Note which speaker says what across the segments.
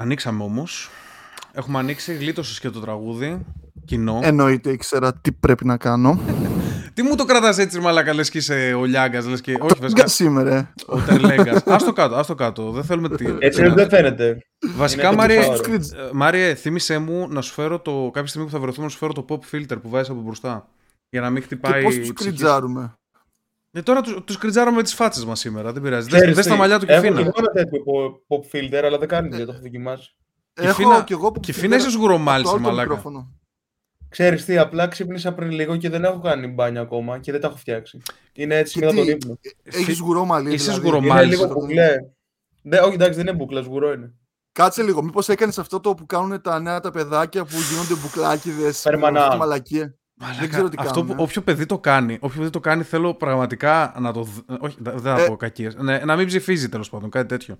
Speaker 1: Ανοίξαμε όμως. Έχουμε ανοίξει, γλίτωσε και το τραγούδι. Κοινό.
Speaker 2: Εννοείται, ήξερα τι πρέπει να κάνω.
Speaker 1: Τι μου το κρατάς έτσι, μαλάκα, λες και είσαι ο Λιάγκας, λες και... Όχι, βασικά,
Speaker 2: Για σήμερα.
Speaker 1: ο Τερλέγκας. Ας το κάτω, ας το κάτω. Δεν θέλουμε τι...
Speaker 3: Έτσι δεν φαίνεται.
Speaker 1: Βασικά,
Speaker 3: Είναι
Speaker 1: Μάριε,
Speaker 3: το
Speaker 1: ε, Μάριε, θύμισέ μου να σου φέρω το... Κάποια στιγμή που θα βρεθούμε να σου φέρω το pop filter που βάζεις από μπροστά. Για να μην
Speaker 2: Και
Speaker 1: χτυπάει
Speaker 2: πώς
Speaker 1: η
Speaker 2: τους
Speaker 1: ψυχή.
Speaker 2: κριτζάρουμε;
Speaker 1: Ε, τώρα τους, τους κριτζάραμε με τις φάτσες μας σήμερα, δεν πειράζει.
Speaker 3: Ξέρεις
Speaker 1: Δες, δες
Speaker 3: τι,
Speaker 1: τα μαλλιά του
Speaker 3: Έχω
Speaker 1: Κιφίνα.
Speaker 3: και εγώ ένα τέτοιο pop- pop filter, αλλά δεν κάνει δουλειά, το έχω δοκιμάσει.
Speaker 1: Κιφίνα-
Speaker 2: Έχω κι εγώ που
Speaker 1: Κιφίνα είσαι σγουρομάλης,
Speaker 2: το άλλο το
Speaker 1: μαλάκα.
Speaker 2: μικρόφωνο.
Speaker 3: Ξέρεις τι, απλά ξύπνησα πριν λίγο και δεν έχω κάνει μπάνια ακόμα και δεν τα έχω φτιάξει. Είναι έτσι
Speaker 2: Και
Speaker 3: μετά τον
Speaker 2: τι,
Speaker 3: ύπνο.
Speaker 2: Έχεις γουρό μαλλί.
Speaker 1: Είσαι
Speaker 2: δηλαδή.
Speaker 1: σγουρό
Speaker 3: Είναι
Speaker 1: μάλιστα.
Speaker 3: λίγο κουκλέ. Ναι, όχι εντάξει δεν είναι μπουκλα, σγουρό είναι.
Speaker 2: Κάτσε λίγο, μήπως έκανες αυτό το που κάνουν τα νέα τα παιδάκια που γίνονται μπουκλάκιδες.
Speaker 3: Περμανά.
Speaker 2: αυτή τη Μαλακία.
Speaker 1: Μαλάκα,
Speaker 2: Δεν ξέρω τι
Speaker 1: αυτό
Speaker 2: κάνουν,
Speaker 1: που,
Speaker 2: ε.
Speaker 1: όποιο παιδί το κάνει, όποιο παιδί το κάνει, θέλω πραγματικά να το. δ- Όχι, δεν δεν θα
Speaker 2: Ε.
Speaker 1: πω κακίες. Ναι, να μην ψηφίζει τέλος πάντων, κάτι τέτοιο.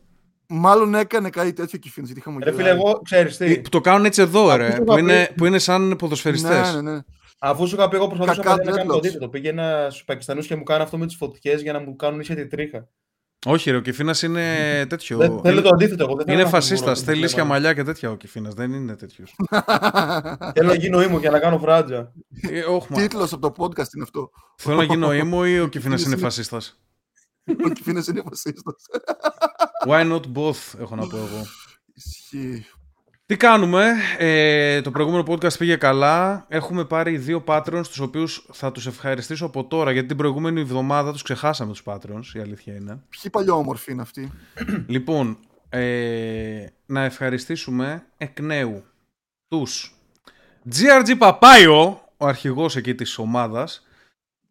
Speaker 2: Μάλλον έκανε κάτι τέτοιο Κιφίνας, γιατί είχαμε
Speaker 3: Ρε φίλε, εγώ ξέρεις τι,
Speaker 1: Που το κάνουν έτσι εδώ,
Speaker 3: Αυτό
Speaker 1: ρε.
Speaker 3: που
Speaker 1: Που
Speaker 3: είχα
Speaker 1: είναι,
Speaker 3: πει-
Speaker 1: που είναι σαν ποδοσφαιριστές.
Speaker 2: Ναι, ναι, ναι.
Speaker 3: αφού σου είχα πει εγώ προσπαθούσα
Speaker 2: Κακά
Speaker 3: παλιά να κάνω το
Speaker 2: dreadlocks.
Speaker 3: αντίθετο. Πήγαινα στους Πακιστανούς και μου κάνουν αυτό με τις φωτιές για να μου κάνουν ίσια τη τρίχα.
Speaker 1: Όχι, ρε, ο Κιφίνας είναι τέτοιο.
Speaker 3: Δεν, θέλω
Speaker 1: είναι
Speaker 3: το αντίθετο εγώ. Δεν θέλω
Speaker 1: είναι
Speaker 3: να έχω
Speaker 1: φασίστας.
Speaker 3: γουρό,
Speaker 1: Θέλει
Speaker 3: δεν
Speaker 1: ίσια
Speaker 3: θέλω.
Speaker 1: μαλλιά και τέτοια ο Κιφίνας. Δεν είναι τέτοιος.
Speaker 3: Θέλω να γίνω ήμου για να κάνω φράτζα.
Speaker 1: ε, όχι, μα.
Speaker 2: Τίτλος από το podcast είναι αυτό.
Speaker 1: Θέλω να γίνω ήμο ή ο Κιφίνας είναι
Speaker 2: Είναι-
Speaker 1: φασίστας;
Speaker 2: Ο Κιφίνας είναι φασίστας.
Speaker 1: Why not both, έχω να πω εγώ.
Speaker 2: Ισχύει.
Speaker 1: Τι κάνουμε, ε, το προηγούμενο podcast πήγε καλά, έχουμε πάρει δύο Patreons τους οποίους θα τους ευχαριστήσω από τώρα γιατί την προηγούμενη εβδομάδα τους ξεχάσαμε τους Patreons, η αλήθεια είναι.
Speaker 2: Ποιοι παλιόμορφοι είναι αυτοί;
Speaker 1: λοιπόν, ε, να ευχαριστήσουμε εκ νέου τους GRG Παπάιο, ο αρχηγός εκεί της ομάδας,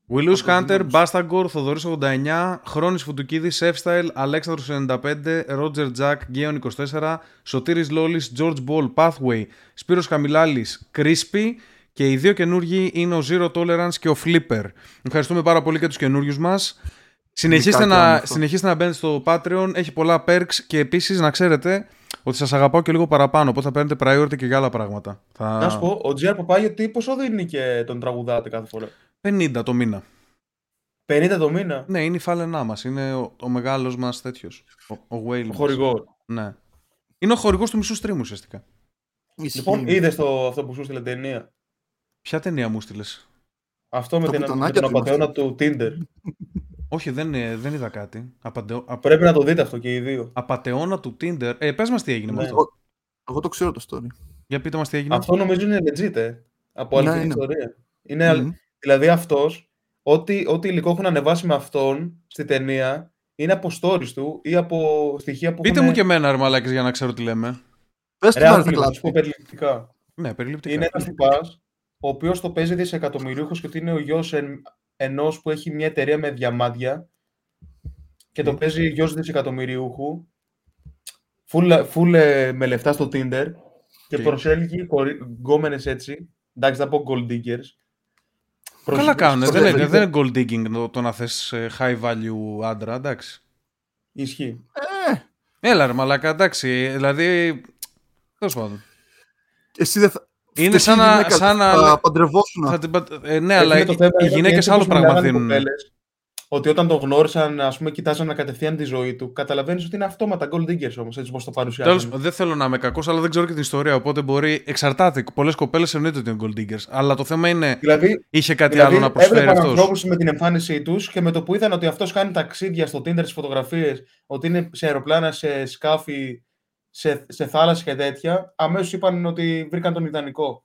Speaker 1: Willus Hunter,
Speaker 2: Αποδυνάμωση.
Speaker 1: Bastagor, Θοδωρής 89, Χρόνης Φουντουκίδης, F-Style, Αλέξανδρος 95, Roger Jack, Γκέον 24, Σωτήρης Λόλης, George Ball, Pathway, Σπύρος Χαμιλάλης, Crispy και οι δύο καινούργοι είναι ο Zero Tolerance και ο Flipper. Ευχαριστούμε πάρα πολύ και τους καινούριους μας. Συνεχίστε
Speaker 2: Ειδικά και
Speaker 1: να,
Speaker 2: αυτό.
Speaker 1: συνεχίστε να μπαίνετε στο Patreon, έχει πολλά perks και επίσης να ξέρετε ότι σας αγαπάω και λίγο παραπάνω, οπότε θα παίρνετε priority και για άλλα πράγματα. Θα...
Speaker 3: Να σου πω, ο GR Παπάγιο τι ποσό δίνει και τον τραγουδάτε κάθε φορά;
Speaker 1: 50 το μήνα.
Speaker 3: 50 το μήνα;
Speaker 1: Ναι, είναι η φάλαινά μας, είναι ο, ο μεγάλος μας τέτοιος, ο, ο Whale
Speaker 3: Ο
Speaker 1: μας.
Speaker 3: χορηγός.
Speaker 1: Ναι. Είναι ο χορηγός του μισού stream ουσιαστικά.
Speaker 2: Ισχύει.
Speaker 3: Λοιπόν, είδες αυτό που σου στείλε ταινία;
Speaker 1: Ποια ταινία μου στείλες;
Speaker 3: Αυτό με,
Speaker 2: Τα
Speaker 3: την, με
Speaker 2: πουτανάκια
Speaker 3: τον
Speaker 2: του
Speaker 3: απαταιώνα του Tinder.
Speaker 1: Όχι, δεν, ε, δεν είδα κάτι. Απατεω... α-
Speaker 3: Πρέπει να το δείτε αυτό και οι δύο.
Speaker 1: Απατεώνα του Tinder. Ε, πες μας τι έγινε με
Speaker 3: Ναι.
Speaker 1: αυτό.
Speaker 2: Εγώ, εγώ το ξέρω το story.
Speaker 1: Για πείτε μας τι έγινε.
Speaker 3: Αυτό νομίζω είναι legit, ε. Από
Speaker 2: Ναι,
Speaker 3: αληθινή
Speaker 2: είναι.
Speaker 3: ιστορία. Είναι, αλ-
Speaker 2: Μμμ.
Speaker 3: Δηλαδή αυτός, ό,τι, ό,τι υλικό έχουν ανεβάσει με αυτόν στη ταινία είναι από stories του ή από στοιχεία που
Speaker 1: Πείτε
Speaker 3: έχουν...
Speaker 1: μου και εμένα, ρε μαλάκες, για να ξέρω τι λέμε.
Speaker 2: Πες
Speaker 3: Ρε,
Speaker 2: του να
Speaker 3: άκου λίγο, θα σου πω
Speaker 2: κλάψει.
Speaker 3: περιληπτικά.
Speaker 1: Ναι, περιληπτικά.
Speaker 3: Είναι ένας τυπάς, ο οποίος το παίζει δισεκατομμυρίουχος και ότι είναι ο γιος εν, ενός που έχει μια εταιρεία με διαμάντια και το
Speaker 1: Ναι.
Speaker 3: παίζει γιος δισεκατομμυριούχου. Full, full ε, με λεφτά στο Tinder και
Speaker 1: Οκ.
Speaker 3: προσέλκει γκόμενες έτσι. Εντάξει, θα πω gold diggers.
Speaker 1: Καλά κάνουν. Δεν
Speaker 3: προσέλκει-
Speaker 1: είναι, δεν είναι gold digging το, το να θες ε, high value άντρα, εντάξει.
Speaker 3: Ισχύει.
Speaker 2: Ε,
Speaker 1: Έλα ρε μαλάκα, εντάξει. Δηλαδή, τέλος πάντων.
Speaker 2: εσύ δεν θα...
Speaker 1: Είναι
Speaker 2: εσύ
Speaker 1: σαν να-
Speaker 2: γυναίκα
Speaker 1: σαν να-
Speaker 2: Θα παντρευόσουν.
Speaker 1: Θα την πα- ε, ναι,
Speaker 3: Εκεί
Speaker 1: αλλά
Speaker 3: είναι
Speaker 1: οι,
Speaker 3: το θέμα,
Speaker 1: οι
Speaker 3: είναι ότι
Speaker 1: γυναίκες
Speaker 3: έτσι
Speaker 1: άλλο
Speaker 3: όπως
Speaker 1: πράγμα
Speaker 3: μιλάγανε οι
Speaker 1: δίνουν.
Speaker 3: κοπέλες, Ότι όταν τον γνώρισαν, ας πούμε, κοιτάζαν κατευθείαν τη ζωή του, καταλαβαίνεις ότι είναι αυτόματα gold diggers όμως, έτσι όπως το παρουσιάζουν.
Speaker 1: Τέλος, δεν θέλω να είμαι κακός, αλλά δεν ξέρω και την ιστορία. Οπότε μπορεί. Εξαρτάται. Πολλές κοπέλες εννοείται ότι είναι gold diggers. Αλλά το θέμα είναι.
Speaker 3: Δηλαδή,
Speaker 1: Είχε κάτι
Speaker 3: δηλαδή
Speaker 1: άλλο να προσφέρει
Speaker 3: έβλεπαν
Speaker 1: αυτός.
Speaker 3: ανθρώπους με την εμφάνισή τους και με το που είδαν ότι αυτός κάνει ταξίδια στο Tinder στις φωτογραφίες, ότι είναι σε αεροπλάνα, σε σκάφη, σε, σε θάλασσα και τέτοια, αμέσως είπαν ότι βρήκαν τον ιδανικό.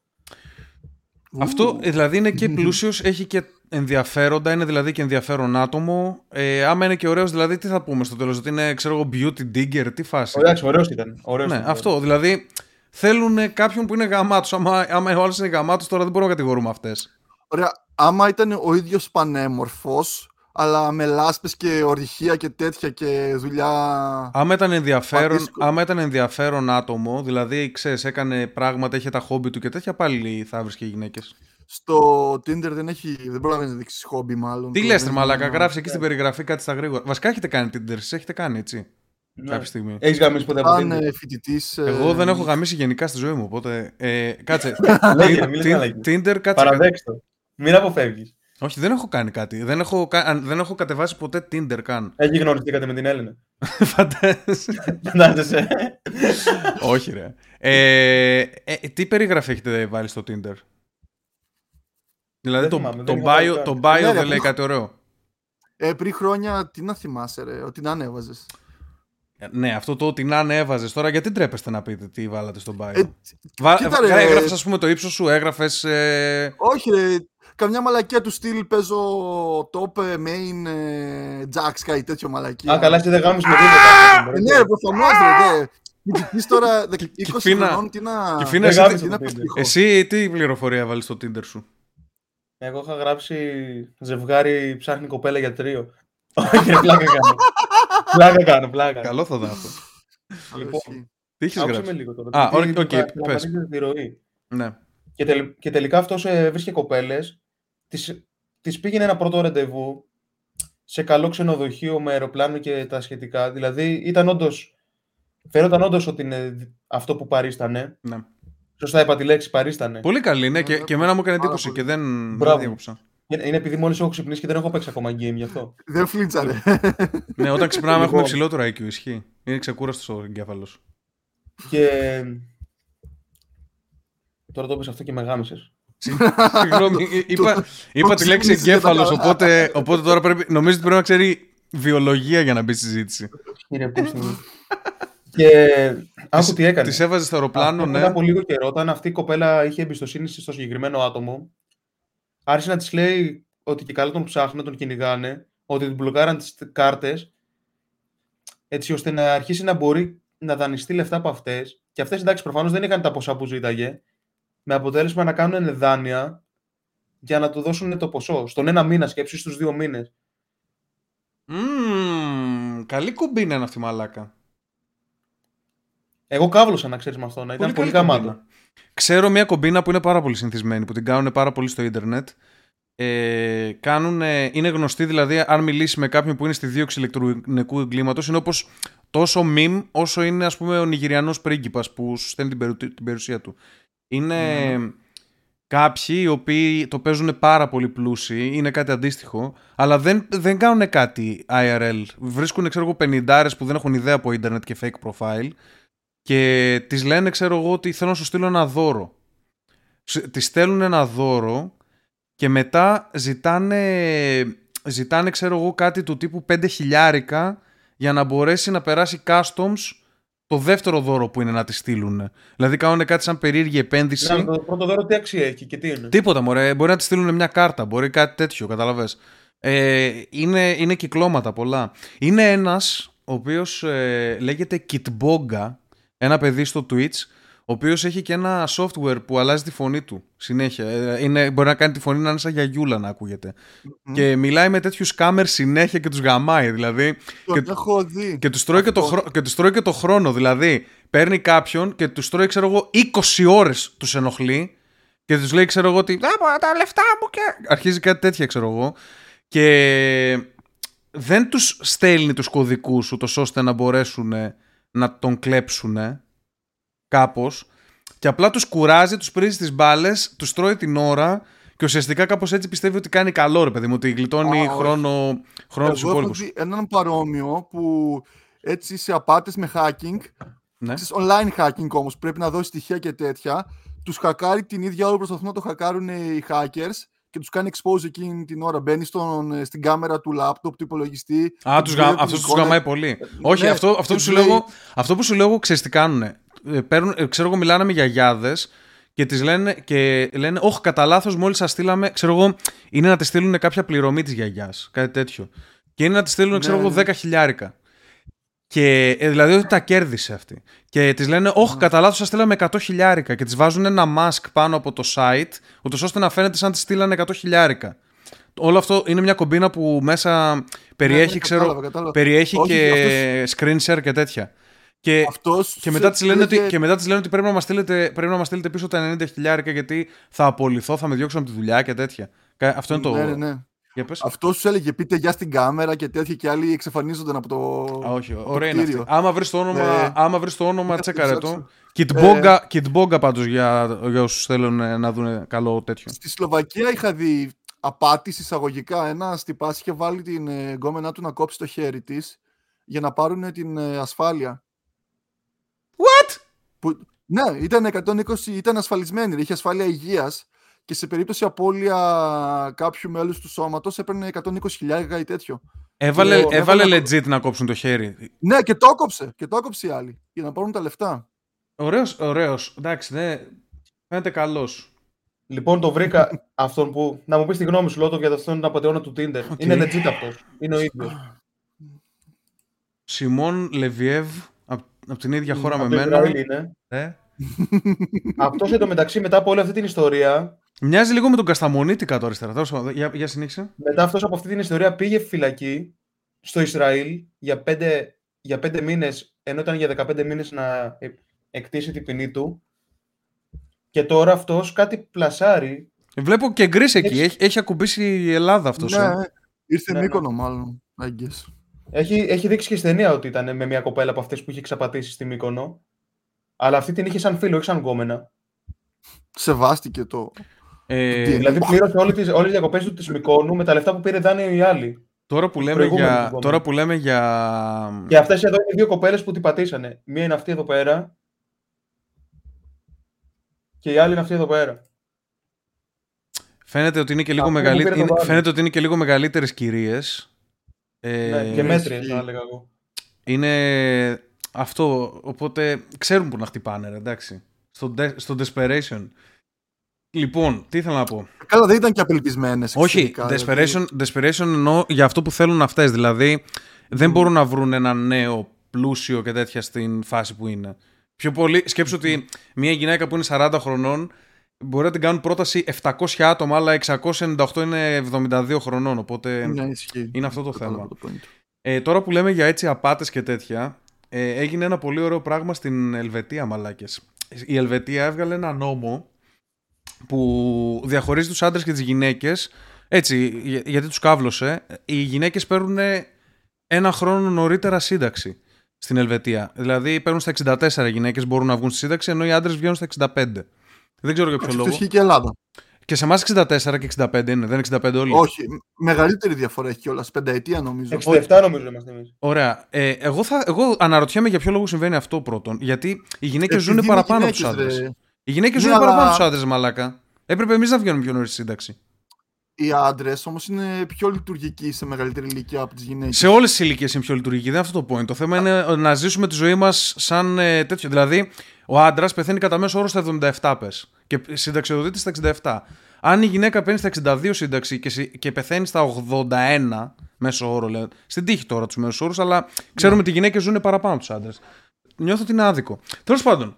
Speaker 1: Αυτό δηλαδή είναι και πλούσιος, έχει και ενδιαφέροντα, είναι δηλαδή και ενδιαφέρον άτομο. Ε, άμα είναι και ωραίος, δηλαδή τι θα πούμε στο τέλος, ότι είναι ξέρω εγώ beauty digger, τι φάση.
Speaker 3: Εντάξει, ωραίος ήταν. Ωραίος
Speaker 1: ναι,
Speaker 3: ήταν.
Speaker 1: αυτό. Δηλαδή θέλουν κάποιον που είναι γαμάτος. Άμα, άμα ο άλλος είναι γαμάτος, τώρα δεν μπορούμε να κατηγορούμε αυτές.
Speaker 2: Ωραία, άμα ήταν ο ίδιος πανέμορφος, αλλά με λάσπες και ορυχεία και τέτοια και δουλειά...
Speaker 1: Άμα ήταν, ενδιαφέρον,
Speaker 2: Πατήσκο.
Speaker 1: άμα ήταν ενδιαφέρον άτομο, δηλαδή ξέρεις, έκανε πράγματα, είχε τα χόμπι του και τέτοια, πάλι θα βρίσκε γυναίκες.
Speaker 2: Στο Tinder δεν έχει, δεν προλαβαίνεις να δείξεις χόμπι μάλλον.
Speaker 1: Τι
Speaker 2: Το
Speaker 1: λες,
Speaker 2: δεν-
Speaker 1: μαλάκα, γράφεις εκεί στην περιγραφή κάτι στα γρήγορα. Βασικά έχετε κάνει Tinder, εσείς έχετε κάνει έτσι.
Speaker 3: Ναι.
Speaker 1: Κάποια στιγμή.
Speaker 3: Έχεις γαμίσει ποτέ από
Speaker 2: Αν
Speaker 3: Tinder;
Speaker 2: ε, φοιτητής... ε,
Speaker 1: Εγώ δεν έχω γαμίσει γενικά στη ζωή μου, οπότε. Ε, κάτσε.
Speaker 3: Λέγε,
Speaker 1: Tin-
Speaker 3: μην λες
Speaker 1: Tin-
Speaker 3: μαλακίες.
Speaker 1: Tinder, κάτσε.
Speaker 3: Παραδέξτε το. Μην αποφεύγεις.
Speaker 1: Όχι, δεν έχω κάνει κάτι. Δεν έχω, κα- αν- δεν έχω κατεβάσει ποτέ Tinder καν.
Speaker 3: Έχει γνωριστήκατε με την Έλληνα.
Speaker 1: Φαντάζεσαι.
Speaker 3: Φαντάζεσαι.
Speaker 1: Όχι, ρε. Ε, ε, τι περιγραφή έχετε βάλει στο Tinder; Δηλαδή
Speaker 3: Δεν
Speaker 1: το,
Speaker 3: θυμάμαι,
Speaker 1: το
Speaker 3: δεν είχα βάλει
Speaker 1: bio,
Speaker 3: καν.
Speaker 1: το bio
Speaker 2: Ναι, ρε,
Speaker 1: δεν λέει
Speaker 2: πριν-
Speaker 1: κάτι ωραίο.
Speaker 2: Ε, πριν χρόνια, τι να θυμάσαι, ρε, ότι να ανέβαζες.
Speaker 1: Ε, Ναι, αυτό το ότι να ανέβαζες τώρα, γιατί τρέπεστε να πείτε τι βάλατε στο bio;
Speaker 2: Ε,
Speaker 1: Βα...
Speaker 2: κοίτα, ρε,
Speaker 1: Έγραφες, ας πούμε, το ύψος σου, έγραφες. Ε...
Speaker 2: όχι, ρε, καμιά μαλακία του στυλ παίζω top ε, main ε, jacks, κάτι τέτοιο μαλακία.
Speaker 3: Α, καλά, εσύ δεν γάμεις με τίποτα.
Speaker 2: Ε, ναι, προφανώς, ρε, ναι. Κοιτής τώρα 20
Speaker 1: Κυφίνα-
Speaker 2: χρονών, τι να...
Speaker 1: Κυφίνα,
Speaker 2: τι
Speaker 1: εσύ
Speaker 2: να-
Speaker 3: τι-
Speaker 2: τι να
Speaker 3: τι-
Speaker 2: πετύχω.
Speaker 1: Εσύ τι πληροφορία βάλεις στο Tinder σου;
Speaker 3: Εγώ είχα γράψει ζευγάρι ψάχνει κοπέλα για τρίο. Όχι, ρε, πλάκα κάνω. Πλάκα κάνω, πλάκα.
Speaker 1: Καλό θα ήταν αυτό.
Speaker 3: Λοιπόν,
Speaker 2: Ισχύει.
Speaker 1: Τι έχεις
Speaker 3: άκουσε με
Speaker 1: γράψει.
Speaker 3: λίγο τώρα.
Speaker 1: Α,
Speaker 3: γιατί
Speaker 1: οκ, οκ,
Speaker 3: θα- θα
Speaker 1: πες.
Speaker 3: σταματήσει τη ροή.
Speaker 1: Ναι.
Speaker 3: Και, τελ- και τελικά αυτός ε, βρίσκε κοπέλες, τις, τις πήγαινε ένα πρώτο ραντεβού σε καλό ξενοδοχείο με αεροπλάνο και τα σχετικά. Δηλαδή ήταν όντως, φαίνονταν όντως ότι είναι δι- αυτό που παρίστανε.
Speaker 1: ναι.
Speaker 3: Σωστά είπα τη λέξη, παρίστανε.
Speaker 1: Πολύ καλή, ναι, και,
Speaker 2: Ναι,
Speaker 1: και εμένα μου έκανε
Speaker 2: πάρα
Speaker 1: εντύπωση
Speaker 2: πολύ.
Speaker 1: και δεν, δεν
Speaker 3: Μπράβο.
Speaker 1: διέκοψα.
Speaker 3: Είναι είναι επειδή μόλις έχω ξυπνήσει και δεν έχω παίξει ακόμα game γι' αυτό.
Speaker 2: Δεν φλίτσαρε.
Speaker 1: Ναι, όταν ξυπνάμε έχουμε
Speaker 3: Λοιπόν.
Speaker 1: υψηλότερο IQ, ισχύει. Είναι ξεκούραστος ο εγκέφαλος.
Speaker 3: Και... Τώρα το είπες αυτό και με γάμισες.
Speaker 1: Συγγνώμη, εί- είπα, είπα τη λέξη
Speaker 2: ξύπνησες και τα
Speaker 1: εγκέφαλος,
Speaker 2: καλά.
Speaker 1: οπότε, οπότε τώρα πρέπει, νομίζω ότι πρέπει να ξέρει βιολογία για να μπει στη συζήτηση.
Speaker 3: Κύριε Πούστη μου. Και άκου τι έκανε.
Speaker 1: Τη έβαζες στο αεροπλάνο,
Speaker 3: Αυτό
Speaker 1: ναι.
Speaker 3: Μετά από λίγο καιρό, όταν αυτή η κοπέλα είχε εμπιστοσύνη στο συγκεκριμένο άτομο, άρχισε να της λέει ότι και καλά τον ψάχνουν, τον κυνηγάνε, ότι την μπλοκάραν τις κάρτες, έτσι ώστε να αρχίσει να μπορεί να δανειστεί λεφτά από αυτές. Και αυτές εντάξει, προφανώς δεν είχαν τα ποσά που ζήταγε, με αποτέλεσμα να κάνουν δάνεια για να του δώσουν το ποσό. Στον ένα μήνα, σκέψη στους δύο μήνες.
Speaker 1: Μμμ, καλή κουμπίνα είναι αυτή η μαλάκα.
Speaker 3: Εγώ κάβλωσα να ξέρεις με αυτό, να ήταν πολύ,
Speaker 1: καλή
Speaker 3: γαμάτο.
Speaker 1: κουμπίνα. Ξέρω μια κομπίνα που είναι πάρα πολύ συνηθισμένη, που την κάνουν πάρα πολύ στο ίντερνετ. Ε, κάνουν, είναι γνωστή δηλαδή, αν μιλήσεις με κάποιον που είναι στη δίωξη ηλεκτρονικού εγκλήματος, είναι όπως τόσο meme όσο είναι ας πούμε ο Νιγηριανός πρίγκιπας που σου στέλνει την, περου- την περιουσία του. Είναι κάποιοι οι οποίοι το παίζουν πάρα πολύ πλούσιοι, είναι κάτι αντίστοιχο, αλλά δεν, δεν κάνουν κάτι IRL. Βρίσκουν, ξέρω εγώ, πενιντάρες που δεν έχουν ιδέα από ίντερνετ και fake profile και τις λένε, ξέρω εγώ, ότι θέλω να σου στείλω ένα δώρο. Τη στέλνουν ένα δώρο και μετά ζητάνε, ζητάνε, ξέρω εγώ, κάτι του τύπου 5 χιλιάρικα για να μπορέσει να περάσει customs το δεύτερο δώρο που είναι να τη στείλουν. Δηλαδή κάνουν κάτι σαν περίεργη επένδυση.
Speaker 3: Να, το πρώτο δώρο τι αξία έχει και τι είναι;
Speaker 1: Τίποτα, μωρέ. Μπορεί να τη στείλουν μια κάρτα, μπορεί κάτι τέτοιο, καταλαβες. Ε, είναι, είναι κυκλώματα πολλά. Είναι ένας, ο οποίος ε, λέγεται Kitbonga, ένα παιδί στο Twitch, ο οποίος έχει και ένα software που αλλάζει τη φωνή του συνέχεια. Ε, είναι, μπορεί να κάνει τη φωνή να είναι σαν γιαγιούλα να ακούγεται. Και μιλάει με τέτοιους σκάμερ συνέχεια και τους γαμάει. Δηλαδή,
Speaker 2: Τον
Speaker 1: και-
Speaker 2: έχω δει.
Speaker 1: και τους τρώει, και το
Speaker 2: Αυτό.
Speaker 1: χρό- και τους τρώει και το χρόνο. Δηλαδή, παίρνει κάποιον και τους τρώει, ξέρω εγώ, 20 ώρες τους ενοχλεί και τους λέει, ξέρω εγώ, ότι. «Α, τα λεφτά μου και. Αρχίζει κάτι τέτοια, ξέρω εγώ. Και δεν τους στέλνει τους κωδικούς ούτως ώστε να μπορέσουν να τον κλέψουν κάπως. Και απλά τους κουράζει, τους πρίζει τις μπάλες, τους τρώει την ώρα και ουσιαστικά κάπως έτσι πιστεύει ότι κάνει καλό, ρε παιδί μου, ότι γλιτώνει
Speaker 2: Α, όχι.
Speaker 1: χρόνο, χρόνο τους
Speaker 2: Εγώ έχω
Speaker 1: υπόλοιπους.
Speaker 2: δει έναν παρόμοιο που έτσι σε απάτες με hacking,
Speaker 1: Ναι.
Speaker 2: ξέρεις, online hacking όμως, πρέπει να δώσει στοιχεία και τέτοια, τους χακάρει την ίδια ώρα που προσπαθούν να το χακάρουν οι hackers και τους κάνει expose εκείνη την ώρα. Μπαίνει στον, ε, στην κάμερα του laptop, του υπολογιστή.
Speaker 1: Α,
Speaker 2: και
Speaker 1: τους
Speaker 2: τους λέει
Speaker 1: γα...
Speaker 2: την
Speaker 1: αυτό τους
Speaker 2: εικόνα.
Speaker 1: γαμάει πολύ. Όχι,
Speaker 2: ναι,
Speaker 1: αυτό, αυτό,
Speaker 2: και
Speaker 1: που
Speaker 2: τους
Speaker 1: σου
Speaker 2: λέει-
Speaker 1: λέγω, αυτό που σου λέγω, ξέρεις τι κάνουνε. Ε, παίρνουν, ε, ξέρω εγώ, μιλάνε με γιαγιάδες και τις λένε, και λένε Όχι, κατά λάθος, μόλις σας στείλαμε. Ξέρω εγώ, είναι να τη στείλουν κάποια πληρωμή της γιαγιάς. Κάτι τέτοιο. Και είναι να τη στείλουν,
Speaker 2: Ναι,
Speaker 1: ξέρω εγώ,
Speaker 2: ναι.
Speaker 1: 10 χιλιάρικα. Και ε, δηλαδή ότι τα κέρδισε αυτή. Και της λένε, Όχι, κατά λάθος, σας στείλαμε 100 χιλιάρικα. Και της βάζουν ένα mask πάνω από το site, ούτως ώστε να φαίνεται σαν τη στείλανε 100 χιλιάρικα. Όλο αυτό είναι μια κομπίνα που μέσα περιέχει,
Speaker 2: ναι,
Speaker 1: ξέρω,
Speaker 2: κατάλαβα, κατάλαβα.
Speaker 1: περιέχει
Speaker 2: Όχι,
Speaker 1: και screen share και τέτοια. Και,
Speaker 2: Αυτός
Speaker 1: και, μετά
Speaker 2: σε
Speaker 1: της λένε ότι,
Speaker 2: έλεγε-
Speaker 1: και μετά της λένε ότι πρέπει να μας στείλετε, πρέπει να μας στείλετε πίσω τα 90 χιλιάρικα γιατί θα απολυθώ, θα με διώξουν από τη δουλειά και τέτοια. Κα- Αυτό είναι το...
Speaker 2: Ναι, ναι, ναι.
Speaker 1: Για πες.
Speaker 2: Αυτός σου έλεγε πείτε γεια στην κάμερα και τέτοια και άλλοι εξαφανίζονταν από το.
Speaker 1: Α, όχι,
Speaker 2: το
Speaker 1: ωραία είναι αυτή.
Speaker 2: κτίριο.
Speaker 1: Άμα βρεις το όνομα,
Speaker 2: Ε,
Speaker 1: άμα βρεις το όνομα
Speaker 2: ναι,
Speaker 1: τσέκαρε
Speaker 2: το
Speaker 1: το.
Speaker 2: ψάξω.
Speaker 1: Kid Bonga πάντως για, για όσους θέλουν ε, να δουν καλό τέτοιο.
Speaker 2: Στη Σλοβακία είχα δει απάτη εισαγωγικά. Ένα τυπά είχε βάλει την ε, γκόμενά του να κόψει το χέρι της για να πάρουν την ε, ασφάλεια.
Speaker 1: What?
Speaker 2: Που, ναι, ήταν 120, ήταν ασφαλισμένη, είχε ασφάλεια υγείας και σε περίπτωση απώλεια κάποιου μέλους του σώματος έπαιρνε 120.000 ή τέτοιο.
Speaker 1: Έβαλε,
Speaker 2: Και ο-
Speaker 1: έβαλε
Speaker 2: έβαλε-
Speaker 1: legit να κόψουν το χέρι.
Speaker 2: Ναι, και το έκοψε. Και το έκοψε οι άλλοι. Για να πάρουν τα λεφτά.
Speaker 1: Ωραίος, ωραίος. Εντάξει, ναι. Φαίνεται καλός.
Speaker 3: Λοιπόν, το βρήκα αυτόν που. Να μου πεις τη γνώμη σου, Λότο, για αυτόν τον απατεώνα του Tinder.
Speaker 1: Οκ.
Speaker 3: Είναι legit αυτός. Είναι ο ίδιος.
Speaker 1: Σιμών Λεβιέβ, από την ίδια χώρα με
Speaker 3: Από το
Speaker 1: μένα.
Speaker 3: Ισραήλ είναι.
Speaker 1: Ε.
Speaker 3: Αυτός εντωμεταξύ μετά από όλη αυτή την ιστορία,
Speaker 1: Μοιάζει λίγο με τον Κασταμονίτη κάτω αριστερά. Τέλος πάντων, Για, για συνέχισε.
Speaker 3: μετά αυτός από αυτή την ιστορία πήγε φυλακή στο Ισραήλ για πέντε, για πέντε μήνες, ενώ ήταν για 15 μήνες να ε- εκτίσει την ποινή του. Και τώρα αυτός κάτι πλασάρει.
Speaker 1: Βλέπω και γκρι εκεί.
Speaker 3: Έτσι.
Speaker 1: Έχει, έχει ακουμπήσει η Ελλάδα αυτός.
Speaker 2: ναι, ήρθε
Speaker 3: Ναι, ναι.
Speaker 2: Μύκονο μάλλον. I guess.
Speaker 3: Έχει, έχει δείξει και στην ταινία ότι ήταν με μια κοπέλα από αυτές που είχε εξαπατήσει στη Μύκονο. Αλλά αυτή την είχε σαν φίλο, όχι σαν γκόμενα.
Speaker 2: Σεβάστηκε το.
Speaker 1: Ε,
Speaker 2: Τι,
Speaker 3: Δηλαδή πλήρωσε όλες τις, όλες τις διακοπές του της Μυκόνου με τα λεφτά που πήρε δάνειο οι άλλοι.
Speaker 1: τώρα, που λέμε
Speaker 3: προηγούμενο
Speaker 1: για,
Speaker 3: λοιπόν.
Speaker 1: τώρα που λέμε για.
Speaker 3: Και αυτές εδώ είναι δύο κοπέλες που την πατήσανε. Μία είναι αυτή εδώ πέρα. Και η άλλη είναι αυτή εδώ πέρα.
Speaker 1: Φαίνεται ότι είναι και λίγο,
Speaker 3: Αυτό που
Speaker 1: μεγαλύ...
Speaker 3: πήρε το
Speaker 1: είναι-
Speaker 3: δάνειο.
Speaker 1: φαίνεται ότι είναι και λίγο μεγαλύτερες κυρίες. Ε,
Speaker 3: Ναι, και μέτριες,
Speaker 2: ισχύει.
Speaker 3: θα έλεγα εγώ.
Speaker 1: Είναι αυτό, οπότε ξέρουν που να χτυπάνε, ρε, εντάξει. Στο, de- στο desperation. Λοιπόν, τι ήθελα να πω.
Speaker 2: Καλά, δεν ήταν και απελπισμένες.
Speaker 1: Όχι, desperation, desperation εννοώ για αυτό που θέλουν αυτές. Δηλαδή, δεν μπορούν να βρουν ένα νέο πλούσιο και τέτοια στην φάση που είναι. Πιο πολύ, σκέψου ότι μια γυναίκα που είναι 40 χρονών μπορεί να την κάνουν πρόταση 700 άτομα, αλλά 698 είναι 72 χρονών. Οπότε
Speaker 2: Ναι, ισχύει.
Speaker 1: είναι αυτό το
Speaker 2: Κατάλαβα
Speaker 1: θέμα.
Speaker 2: το point.
Speaker 1: Ε, τώρα που λέμε για έτσι απάτες και τέτοια, ε, έγινε ένα πολύ ωραίο πράγμα στην Ελβετία, μαλάκες. Η Ελβετία έβγαλε ένα νόμο που διαχωρίζει τους άντρες και τις γυναίκες, έτσι, για- γιατί τους κάβλωσε. Οι γυναίκες παίρνουν ένα χρόνο νωρίτερα σύνταξη στην Ελβετία. Δηλαδή παίρνουν στα 64 γυναίκες μπορούν να βγουν στη σύνταξη, ενώ οι άντρες βγαίνουν στα 65. Δεν ξέρω για ποιο
Speaker 2: Αυτό
Speaker 1: λόγο.
Speaker 2: ισχύει και η Ελλάδα.
Speaker 1: Και σε εμάς 64 και 65 είναι, δεν είναι 65 όλοι.
Speaker 2: Όχι, μεγαλύτερη διαφορά έχει κιόλας. Πενταετία νομίζω.
Speaker 3: 67 νομίζω είμαστε εμείς.
Speaker 1: Ωραία. Ε, εγώ, θα, εγώ αναρωτιέμαι για ποιο λόγο συμβαίνει αυτό πρώτον. Γιατί οι γυναίκες
Speaker 2: Επειδή
Speaker 1: ζουν
Speaker 2: είναι
Speaker 1: παραπάνω από
Speaker 2: γυναίκες,
Speaker 1: του άντρε.
Speaker 2: Ρε.
Speaker 1: Οι γυναίκες
Speaker 2: Ναι,
Speaker 1: ζουν
Speaker 2: αλλά-
Speaker 1: παραπάνω από τους άντρες, μαλάκα. Έπρεπε εμείς να βγαίνουμε πιο νωρίς στη σύνταξη.
Speaker 2: Οι άντρες όμως είναι πιο λειτουργικοί σε μεγαλύτερη ηλικία από τις γυναίκες.
Speaker 1: Σε όλες τις ηλικίες είναι πιο λειτουργική. Δεν είναι αυτό το point. Το θέμα είναι να ζήσουμε τη ζωή μας σαν ε, τέτοιο. Δηλαδή, ο άντρας πεθαίνει κατά μέσο όρο στα 77 πες. Και συνταξιοδοτείται στα 67. Αν η γυναίκα παίρνει στα 62 σύνταξη και, συ- και πεθαίνει στα 81 μέσο όρο, λέω. Στην τύχη τώρα τους μέσους όρους, αλλά ξέρουμε ότι οι γυναίκες ζουν παραπάνω από τους άντρες. Νιώθω ότι είναι άδικο. Τέλος πάντων,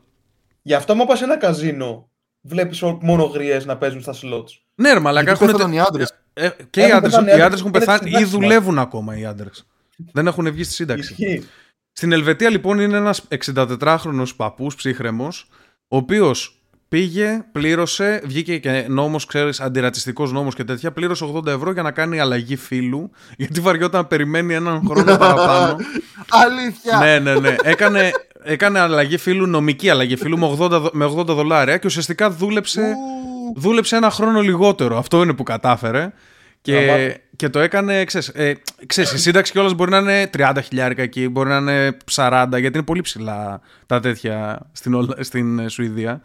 Speaker 3: Γι' αυτό μου πας σε ένα καζίνο, βλέπεις ό- μόνο γριές να παίζουν στα slots.
Speaker 1: ναι, ρε Μαλάκα,
Speaker 2: Γιατί
Speaker 1: έχουν.
Speaker 2: πέθαναν οι άντρες.
Speaker 1: Ε, και οι
Speaker 3: Έχουν
Speaker 1: άντρες
Speaker 3: πεθάνει,
Speaker 1: οι
Speaker 3: άντρες
Speaker 1: άντρες έχουν
Speaker 3: που
Speaker 1: πεθάνει
Speaker 3: πήραν
Speaker 1: ή
Speaker 3: τη σύνταξη
Speaker 1: δουλεύουν ακόμα οι άντρες. Δεν έχουν βγει στη σύνταξη.
Speaker 3: Ισχύει.
Speaker 1: Στην Ελβετία λοιπόν είναι ένας 64χρονος παππούς ψύχρεμος, ο οποίος πήγε, πλήρωσε, βγήκε και νόμος, ξέρεις, αντιρατσιστικός νόμος και τέτοια, πλήρωσε 80 ευρώ για να κάνει αλλαγή φύλου, γιατί βαριόταν να περιμένει έναν χρόνο παραπάνω.
Speaker 2: Αλήθεια!
Speaker 1: ναι, ναι, ναι. Έκανε, έκανε αλλαγή φύλου, νομική αλλαγή φύλου με 80, δο- με 80 δολάρια και ουσιαστικά δούλεψε,
Speaker 2: Ου,
Speaker 1: δούλεψε ένα χρόνο λιγότερο. Αυτό είναι που κατάφερε. Και,
Speaker 3: Μπράβο.
Speaker 1: και το έκανε, ξέρεις, ε, ξέρεις, η σύνταξη κιόλας μπορεί να είναι 30 χιλιάρικα εκεί, μπορεί να είναι 40, γιατί είναι πολύ ψηλά τα τέτοια στην, Ολ- στην ε, Σουηδία.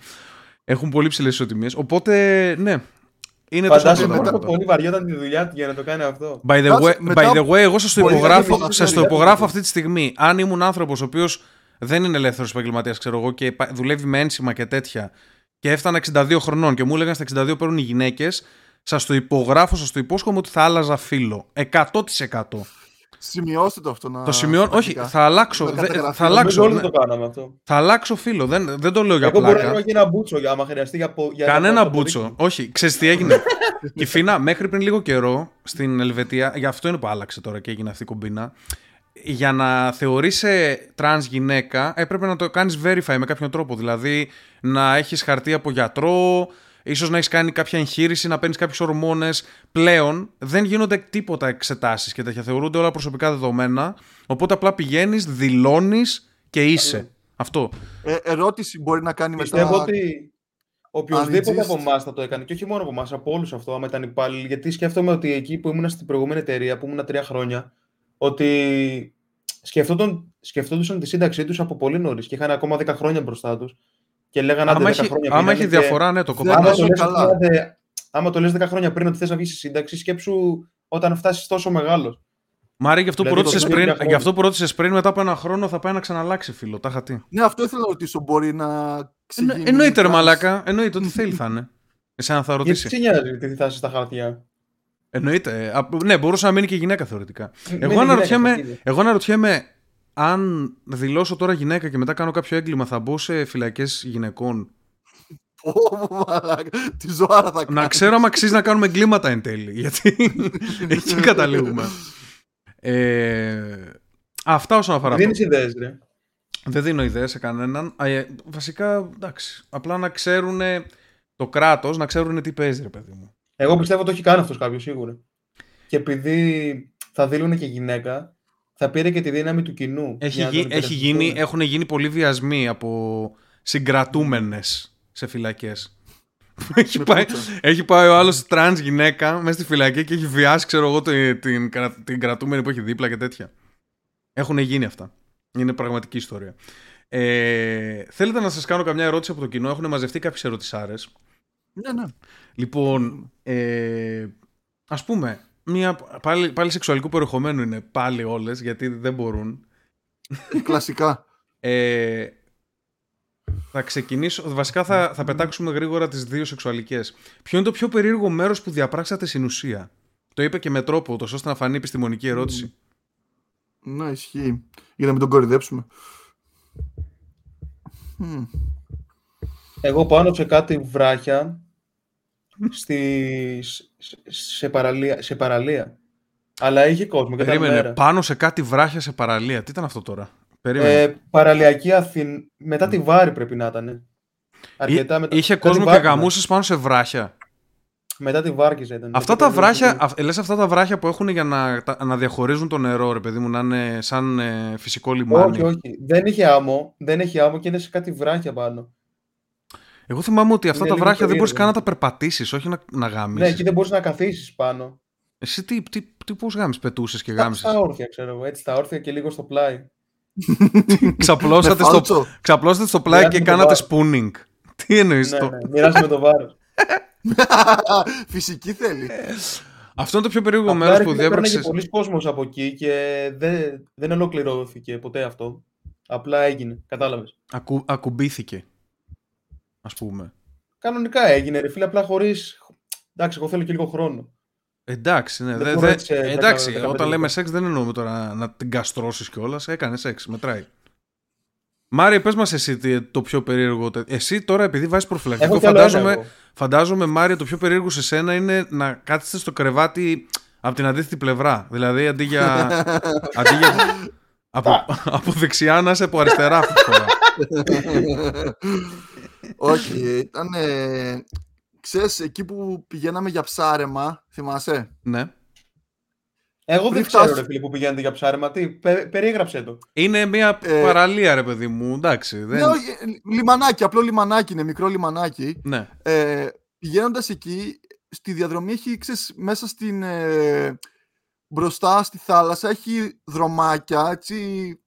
Speaker 1: Έχουν πολύ ψηλές ισοτιμίες, οπότε ναι, είναι τόσο
Speaker 3: Φαντάζομαι
Speaker 1: απλά τα
Speaker 3: πόσο
Speaker 1: πράγματα.
Speaker 3: πολύ βαριόταν τη δουλειά του για να το κάνει αυτό.
Speaker 1: By the,
Speaker 2: Κάτσε,
Speaker 1: way,
Speaker 2: μετά-
Speaker 1: by the way, εγώ σας το
Speaker 2: Μπορεί να
Speaker 1: υπογράφω,
Speaker 2: γίνει
Speaker 1: σας το
Speaker 3: δουλειά του
Speaker 1: υπογράφω
Speaker 3: τύπου.
Speaker 1: αυτή τη στιγμή. Αν ήμουν άνθρωπος ο οποίος δεν είναι ελεύθερος επαγγελματίας, ξέρω εγώ, και πα- δουλεύει με ένσημα και τέτοια, και έφτανα 62 χρονών και μου έλεγαν στα 62 παίρνουν οι γυναίκες, σας το υπογράφω, σας το υπόσχομαι ότι θα άλλαζα φύλο. 100%.
Speaker 2: Σημειώστε το αυτό να.
Speaker 1: Το σημειώνω. Όχι,
Speaker 2: πρακτικά.
Speaker 1: θα αλλάξω.
Speaker 2: Να
Speaker 1: δε-
Speaker 2: καταγραφεί.
Speaker 1: θα
Speaker 3: Νομίζω
Speaker 1: αλλάξω.
Speaker 3: όλοι
Speaker 1: ναι.
Speaker 3: το κάναμε αυτό.
Speaker 1: Θα αλλάξω φύλο. Δεν, δεν το λέω για
Speaker 3: Εγώ μπορεί να
Speaker 1: πλάκα.
Speaker 3: τρώω και ένα μπούτσο για άμα χρειαστεί για, πο- για
Speaker 1: Κανένα
Speaker 3: για το
Speaker 1: μπούτσο.
Speaker 3: αποδείξω.
Speaker 1: Όχι, ξέρεις τι έγινε. και φίνα, μέχρι πριν λίγο καιρό στην Ελβετία, γι' αυτό είναι που άλλαξε τώρα και έγινε αυτή η κομπίνα. Για να θεωρείσαι τρανς γυναίκα έπρεπε να το κάνεις verify με κάποιον τρόπο. Δηλαδή να έχεις χαρτί από γιατρό, ίσως να έχεις κάνει κάποια εγχείρηση, να παίρνεις κάποιες ορμόνες. Πλέον δεν γίνονται τίποτα εξετάσεις και τέτοια. Θεωρούνται όλα προσωπικά δεδομένα. Οπότε απλά πηγαίνεις, δηλώνεις και είσαι. Αυτό.
Speaker 2: Ε, ερώτηση μπορεί να κάνει μετά.
Speaker 3: Πιστεύω ότι Οποιοδήποτε
Speaker 2: Anigist.
Speaker 3: από εμάς θα το έκανε και όχι μόνο από εμάς, από όλους αυτό, άμα ήταν υπάλληλοι. Γιατί σκέφτομαι ότι εκεί που ήμουν στην προηγούμενη εταιρεία, που ήμουν τρία χρόνια, ότι σκεφτόταν, σκεφτόντουσαν τη σύνταξή τους από πολύ νωρίς και είχαν ακόμα 10 χρόνια μπροστά τους. Και λέγανε άντε
Speaker 1: Άμα
Speaker 3: 10
Speaker 1: έχει,
Speaker 3: χρόνια
Speaker 1: άμα
Speaker 3: μείνανε
Speaker 1: έχει
Speaker 3: και-
Speaker 1: διαφορά, ναι, το
Speaker 2: Δεν
Speaker 1: κομμάτι.
Speaker 3: Άμα
Speaker 2: Τόσο
Speaker 3: το, λες,
Speaker 2: καλά.
Speaker 3: άντε, άμα το λες 10 χρόνια πριν ότι θες να βγεις στη σύνταξη, σκέψου όταν φτάσεις τόσο μεγάλος.
Speaker 1: Μάρι, γι' αυτό, που
Speaker 3: Δηλαδή,
Speaker 1: ρώτησες
Speaker 3: το
Speaker 1: πριν,
Speaker 3: τρία χρόνια.
Speaker 1: γι' αυτό που ρώτησες πριν, μετά από ένα χρόνο θα πάει να ξαναλλάξει φίλο. Τα είχα τι.
Speaker 2: Ναι, αυτό ήθελα να ρωτήσω. Μπορεί να
Speaker 1: Εννο-
Speaker 2: ξεγίνει.
Speaker 1: Εννοείται, ρε
Speaker 2: trans.
Speaker 1: μαλάκα. Εννοείται, ό,τι θέλει θα είναι. Εσένα θα
Speaker 3: Γιατί
Speaker 1: ρωτήσει.
Speaker 3: σε νοιάζει τι θα είσαι στα χαρτιά;
Speaker 1: Εννοείται. Ε, α, Ναι, μπορούσε να μείνει και γυναίκα θεωρητικά.
Speaker 3: Μένει
Speaker 1: Εγώ
Speaker 3: γυναίκα,
Speaker 1: αναρωτιέμαι,
Speaker 3: αυτό είναι.
Speaker 1: εγώ αναρωτιέμαι αν δηλώσω τώρα γυναίκα και μετά κάνω κάποιο έγκλημα, θα μπω σε φυλακές γυναικών;
Speaker 2: Πω, πω, μαλάκα. Τη ζωάρα θα
Speaker 1: Να
Speaker 2: κάνεις.
Speaker 1: ξέρω αν αξίζει να κάνουμε εγκλήματα εν τέλει. Γιατί εκεί καταλήγουμε. Ε, αυτά όσον αφορά αυτό.
Speaker 3: Δίνεις ιδέες, ρε.
Speaker 1: Δεν δίνω ιδέα σε κανέναν. Α, ε, βασικά, εντάξει. Απλά να ξέρουν το κράτος, να ξέρουν τι παίζει, ρε παιδί μου.
Speaker 3: Εγώ πιστεύω το έχει κάνει αυτός κάποιος, σίγουρα. Και επειδή θα δίνουν και γυναίκα, θα πήρε και τη δύναμη του κοινού.
Speaker 1: Έχει,
Speaker 3: για να
Speaker 1: γι-
Speaker 3: τον
Speaker 1: έχει γίνει,
Speaker 3: υπερασπιστούν.
Speaker 1: έχουν γίνει πολλοί βιασμοί από συγκρατούμενες σε φυλακές. έχει,
Speaker 2: Με
Speaker 1: πάει,
Speaker 2: πουτσα.
Speaker 1: έχει πάει ο άλλος τρανς γυναίκα μέσα στη φυλακή και έχει βιάσει, ξέρω εγώ, την, την, κρα- την κρατούμενη που έχει δίπλα και τέτοια. Έχουν γίνει αυτά. Είναι πραγματική ιστορία. Ε, θέλετε να σας κάνω καμιά ερώτηση από το κοινό; Έχουν μαζευτεί κάποιες ερωτησάρες.
Speaker 2: Ναι, ναι.
Speaker 1: Λοιπόν, ε, ας πούμε, μια, πάλι, πάλι σεξουαλικού περιεχομένου είναι πάλι όλες, γιατί δεν μπορούν.
Speaker 2: Κλασικά.
Speaker 1: Ε, θα ξεκινήσω. Βασικά θα, θα πετάξουμε γρήγορα τις δύο σεξουαλικές. Ποιο είναι το πιο περίεργο μέρος που διαπράξατε στην ουσία; Το είπε και με τρόπο, τόσο ώστε να φανεί επιστημονική ερώτηση.
Speaker 2: Ναι, ισχύει. Για να μην τον κορυδέψουμε. Μμ.
Speaker 3: Εγώ πάνω σε κάτι βράχια στη, σε, σε, παραλία, σε παραλία. Αλλά είχε κόσμο και ήταν
Speaker 1: Περίμενε,
Speaker 3: μέρα.
Speaker 1: πάνω σε κάτι βράχια σε παραλία. Τι ήταν αυτό τώρα; Περίμενε.
Speaker 3: Ε, παραλιακή Αθήνα. Μετά τη Βάρη πρέπει να ήταν. Αρκετά μετά.
Speaker 1: Είχε
Speaker 3: μετά τη
Speaker 1: κόσμο και
Speaker 3: Βάρκηζα.
Speaker 1: γαμούσες πάνω σε βράχια.
Speaker 3: Μετά τη Βάρκηζα ήταν.
Speaker 1: Αυτά
Speaker 3: Εκεί
Speaker 1: τα
Speaker 3: πρέπει να
Speaker 1: βράχια,
Speaker 3: ήταν.
Speaker 1: αυ- λες αυτά τα βράχια που έχουν για να, τα- να διαχωρίζουν το νερό, ρε παιδί μου, να είναι σαν ε, φυσικό λιμάνι.
Speaker 3: Όχι, όχι. Δεν είχε άμμο. Δεν είχε άμμο και είναι σε κάτι βράχια πάνω.
Speaker 1: Εγώ θυμάμαι ότι αυτά
Speaker 3: Είναι
Speaker 1: τα
Speaker 3: λίγο
Speaker 1: βράχια δεν μπορείς
Speaker 3: περίεργο.
Speaker 1: καν να τα περπατήσεις, όχι να, να
Speaker 3: Ναι,
Speaker 1: γάμισεις.
Speaker 3: εκεί δεν μπορούσε να καθίσεις πάνω.
Speaker 1: Εσύ τι, τι, τι πώς γάμει, πετούσες και
Speaker 3: Στα,
Speaker 1: γάμισε.
Speaker 3: στα όρθια, ξέρω εγώ. Έτσι, στα όρθια και λίγο στο πλάι.
Speaker 1: Ξαπλώσατε,
Speaker 2: Με
Speaker 1: στο,
Speaker 2: φάλτσο.
Speaker 1: ξαπλώσατε στο πλάι και
Speaker 3: Μοιράζουμε το
Speaker 1: κάνατε
Speaker 3: βάρος.
Speaker 1: spooning. Τι εννοείς
Speaker 3: ναι,
Speaker 1: το;
Speaker 3: ναι. Μοιράζουμε το βάρος.
Speaker 2: Φυσική θέλει.
Speaker 1: Αυτό είναι το πιο περίεργο
Speaker 3: Απλά
Speaker 1: μέρος
Speaker 3: ρε
Speaker 1: που
Speaker 3: φίλε, πέρναγε
Speaker 1: διέπραξες.
Speaker 3: πολλοί κόσμος από εκεί και δεν, δεν ολοκληρώθηκε ποτέ αυτό. Απλά έγινε. Κατάλαβες.
Speaker 1: Ακου, ακουμπήθηκε. Α πούμε.
Speaker 3: Κανονικά έγινε, ρε φίλε, απλά χωρί. Εντάξει, εγώ θέλω και λίγο χρόνο.
Speaker 1: Εντάξει, ναι.
Speaker 3: Δεν
Speaker 1: δε-
Speaker 3: μπορώ
Speaker 1: δε-
Speaker 3: έτσι σε δέκα-
Speaker 1: εντάξει
Speaker 3: δεκαπέντε
Speaker 1: όταν λέμε
Speaker 3: λεπτά.
Speaker 1: σεξ δεν εννοούμε τώρα να την καστρώσεις κιόλας. Έκανε σεξ, μετράει. Μάρι, πες μας εσύ τι- το πιο περίεργο. τε- Εσύ τώρα, επειδή βάζεις προφυλακτικό,
Speaker 3: Έχω κι άλλο ένα
Speaker 1: φαντάζομαι,
Speaker 3: εγώ.
Speaker 1: φαντάζομαι, Μάρια, το πιο περίεργο σε σένα είναι να κάθεστε στο κρεβάτι από την αντίθετη πλευρά. Δηλαδή, αντί για. αντί για από, από δεξιά να είσαι από αριστερά αυτή τη φορά.
Speaker 2: Όχι, ήταν. Ξέρεις, εκεί που πηγαίναμε για ψάρεμα, θυμάσαι;
Speaker 1: ναι.
Speaker 3: Εγώ δεν
Speaker 2: Πριν
Speaker 3: ξέρω,
Speaker 2: φτάσει-
Speaker 3: ρε φίλε, που πηγαίνετε για ψάρεμα. Τι, πε- περιέγραψε το.
Speaker 1: Είναι μια
Speaker 2: Ε,
Speaker 1: παραλία, ρε παιδί μου. Εντάξει.
Speaker 2: Ναι,
Speaker 1: Δεν...
Speaker 2: όχι, ε, λιμανάκι, απλό λιμανάκι είναι, μικρό λιμανάκι.
Speaker 1: ναι.
Speaker 2: Ε, Πηγαίνοντας εκεί, στη διαδρομή έχει, ξέρεις, μέσα στην. ε, μπροστά στη θάλασσα έχει δρομάκια, έτσι,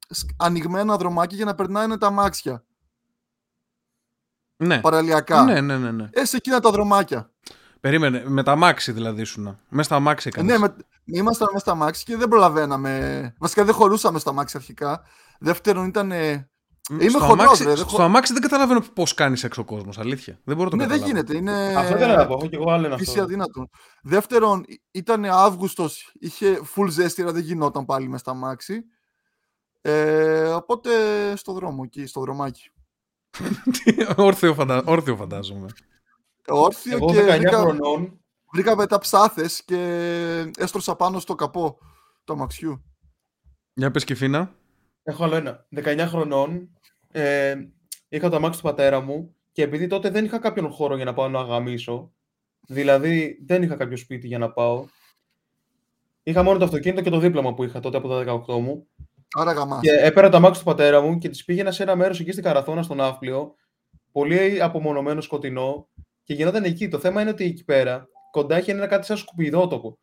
Speaker 2: σκ- ανοιγμένα δρομάκια για να περνάνε τα αμάξια.
Speaker 1: Ναι.
Speaker 2: Παραλιακά.
Speaker 1: ναι, ναι, ναι, ναι.
Speaker 2: Ε, σε εκείνα τα δρομάκια.
Speaker 1: Περίμενε. Με τα μάξι δηλαδή σου να. Μέσα στα μάξι
Speaker 2: Ε,
Speaker 1: έκανες.
Speaker 2: ναι, με, ήμασταν μέσα στα αμάξι και δεν προλαβαίναμε. Βασικά δεν χωρούσαμε στα αμάξι αρχικά. Δεύτερον ήταν. ε, είμαι
Speaker 1: στο,
Speaker 2: χοντρός,
Speaker 1: αμάξι,
Speaker 2: ρε, δεν
Speaker 1: στο
Speaker 2: χω-
Speaker 1: αμάξι δεν καταλαβαίνω πώς κάνεις έξω ο κόσμος. Αλήθεια. Δεν μπορώ να το
Speaker 2: ναι, δεν
Speaker 1: καταλάβω.
Speaker 2: γίνεται. Είναι
Speaker 3: Αυτό ήθελα να πω. Έχω και εγώ άλλο ένα
Speaker 2: φύση
Speaker 3: αυτό.
Speaker 2: αδύνατο. Δεύτερον, ήταν Αύγουστος, είχε full ζέστη, άρα δεν γινόταν πάλι μες στα αμάξι. Ε, οπότε στο δρόμο εκεί, στο δρομάκι.
Speaker 1: Όρθιο, φαντα... όρθιο φαντάζομαι.
Speaker 2: Όρθιο
Speaker 3: Εγώ
Speaker 2: και
Speaker 3: 19
Speaker 2: βρήκα,
Speaker 3: χρονών.
Speaker 2: βρήκα μετά ψάθες και έστρωσα πάνω στο καπό του αμαξιού.
Speaker 1: Για πες και Φίνα.
Speaker 3: Έχω άλλο ένα. 19 χρονών. Ε, είχα το αμάξι του πατέρα μου και επειδή τότε δεν είχα κάποιον χώρο για να πάω να αγαμίσω, δηλαδή δεν είχα κάποιο σπίτι για να πάω. Είχα μόνο το αυτοκίνητο και το δίπλωμα που είχα τότε από τα 18 μου.
Speaker 2: Άρα γαμάς.
Speaker 3: Και έπαιρνα το αμάξι του πατέρα μου και της πήγαινα σε ένα μέρος εκεί στην Καραθώνα, στον Ναύπλιο. πολύ απομονωμένο σκοτεινό και γινόταν εκεί. Το θέμα είναι ότι εκεί πέρα κοντά έχει ένα κάτι σαν σκουπιδότοπο.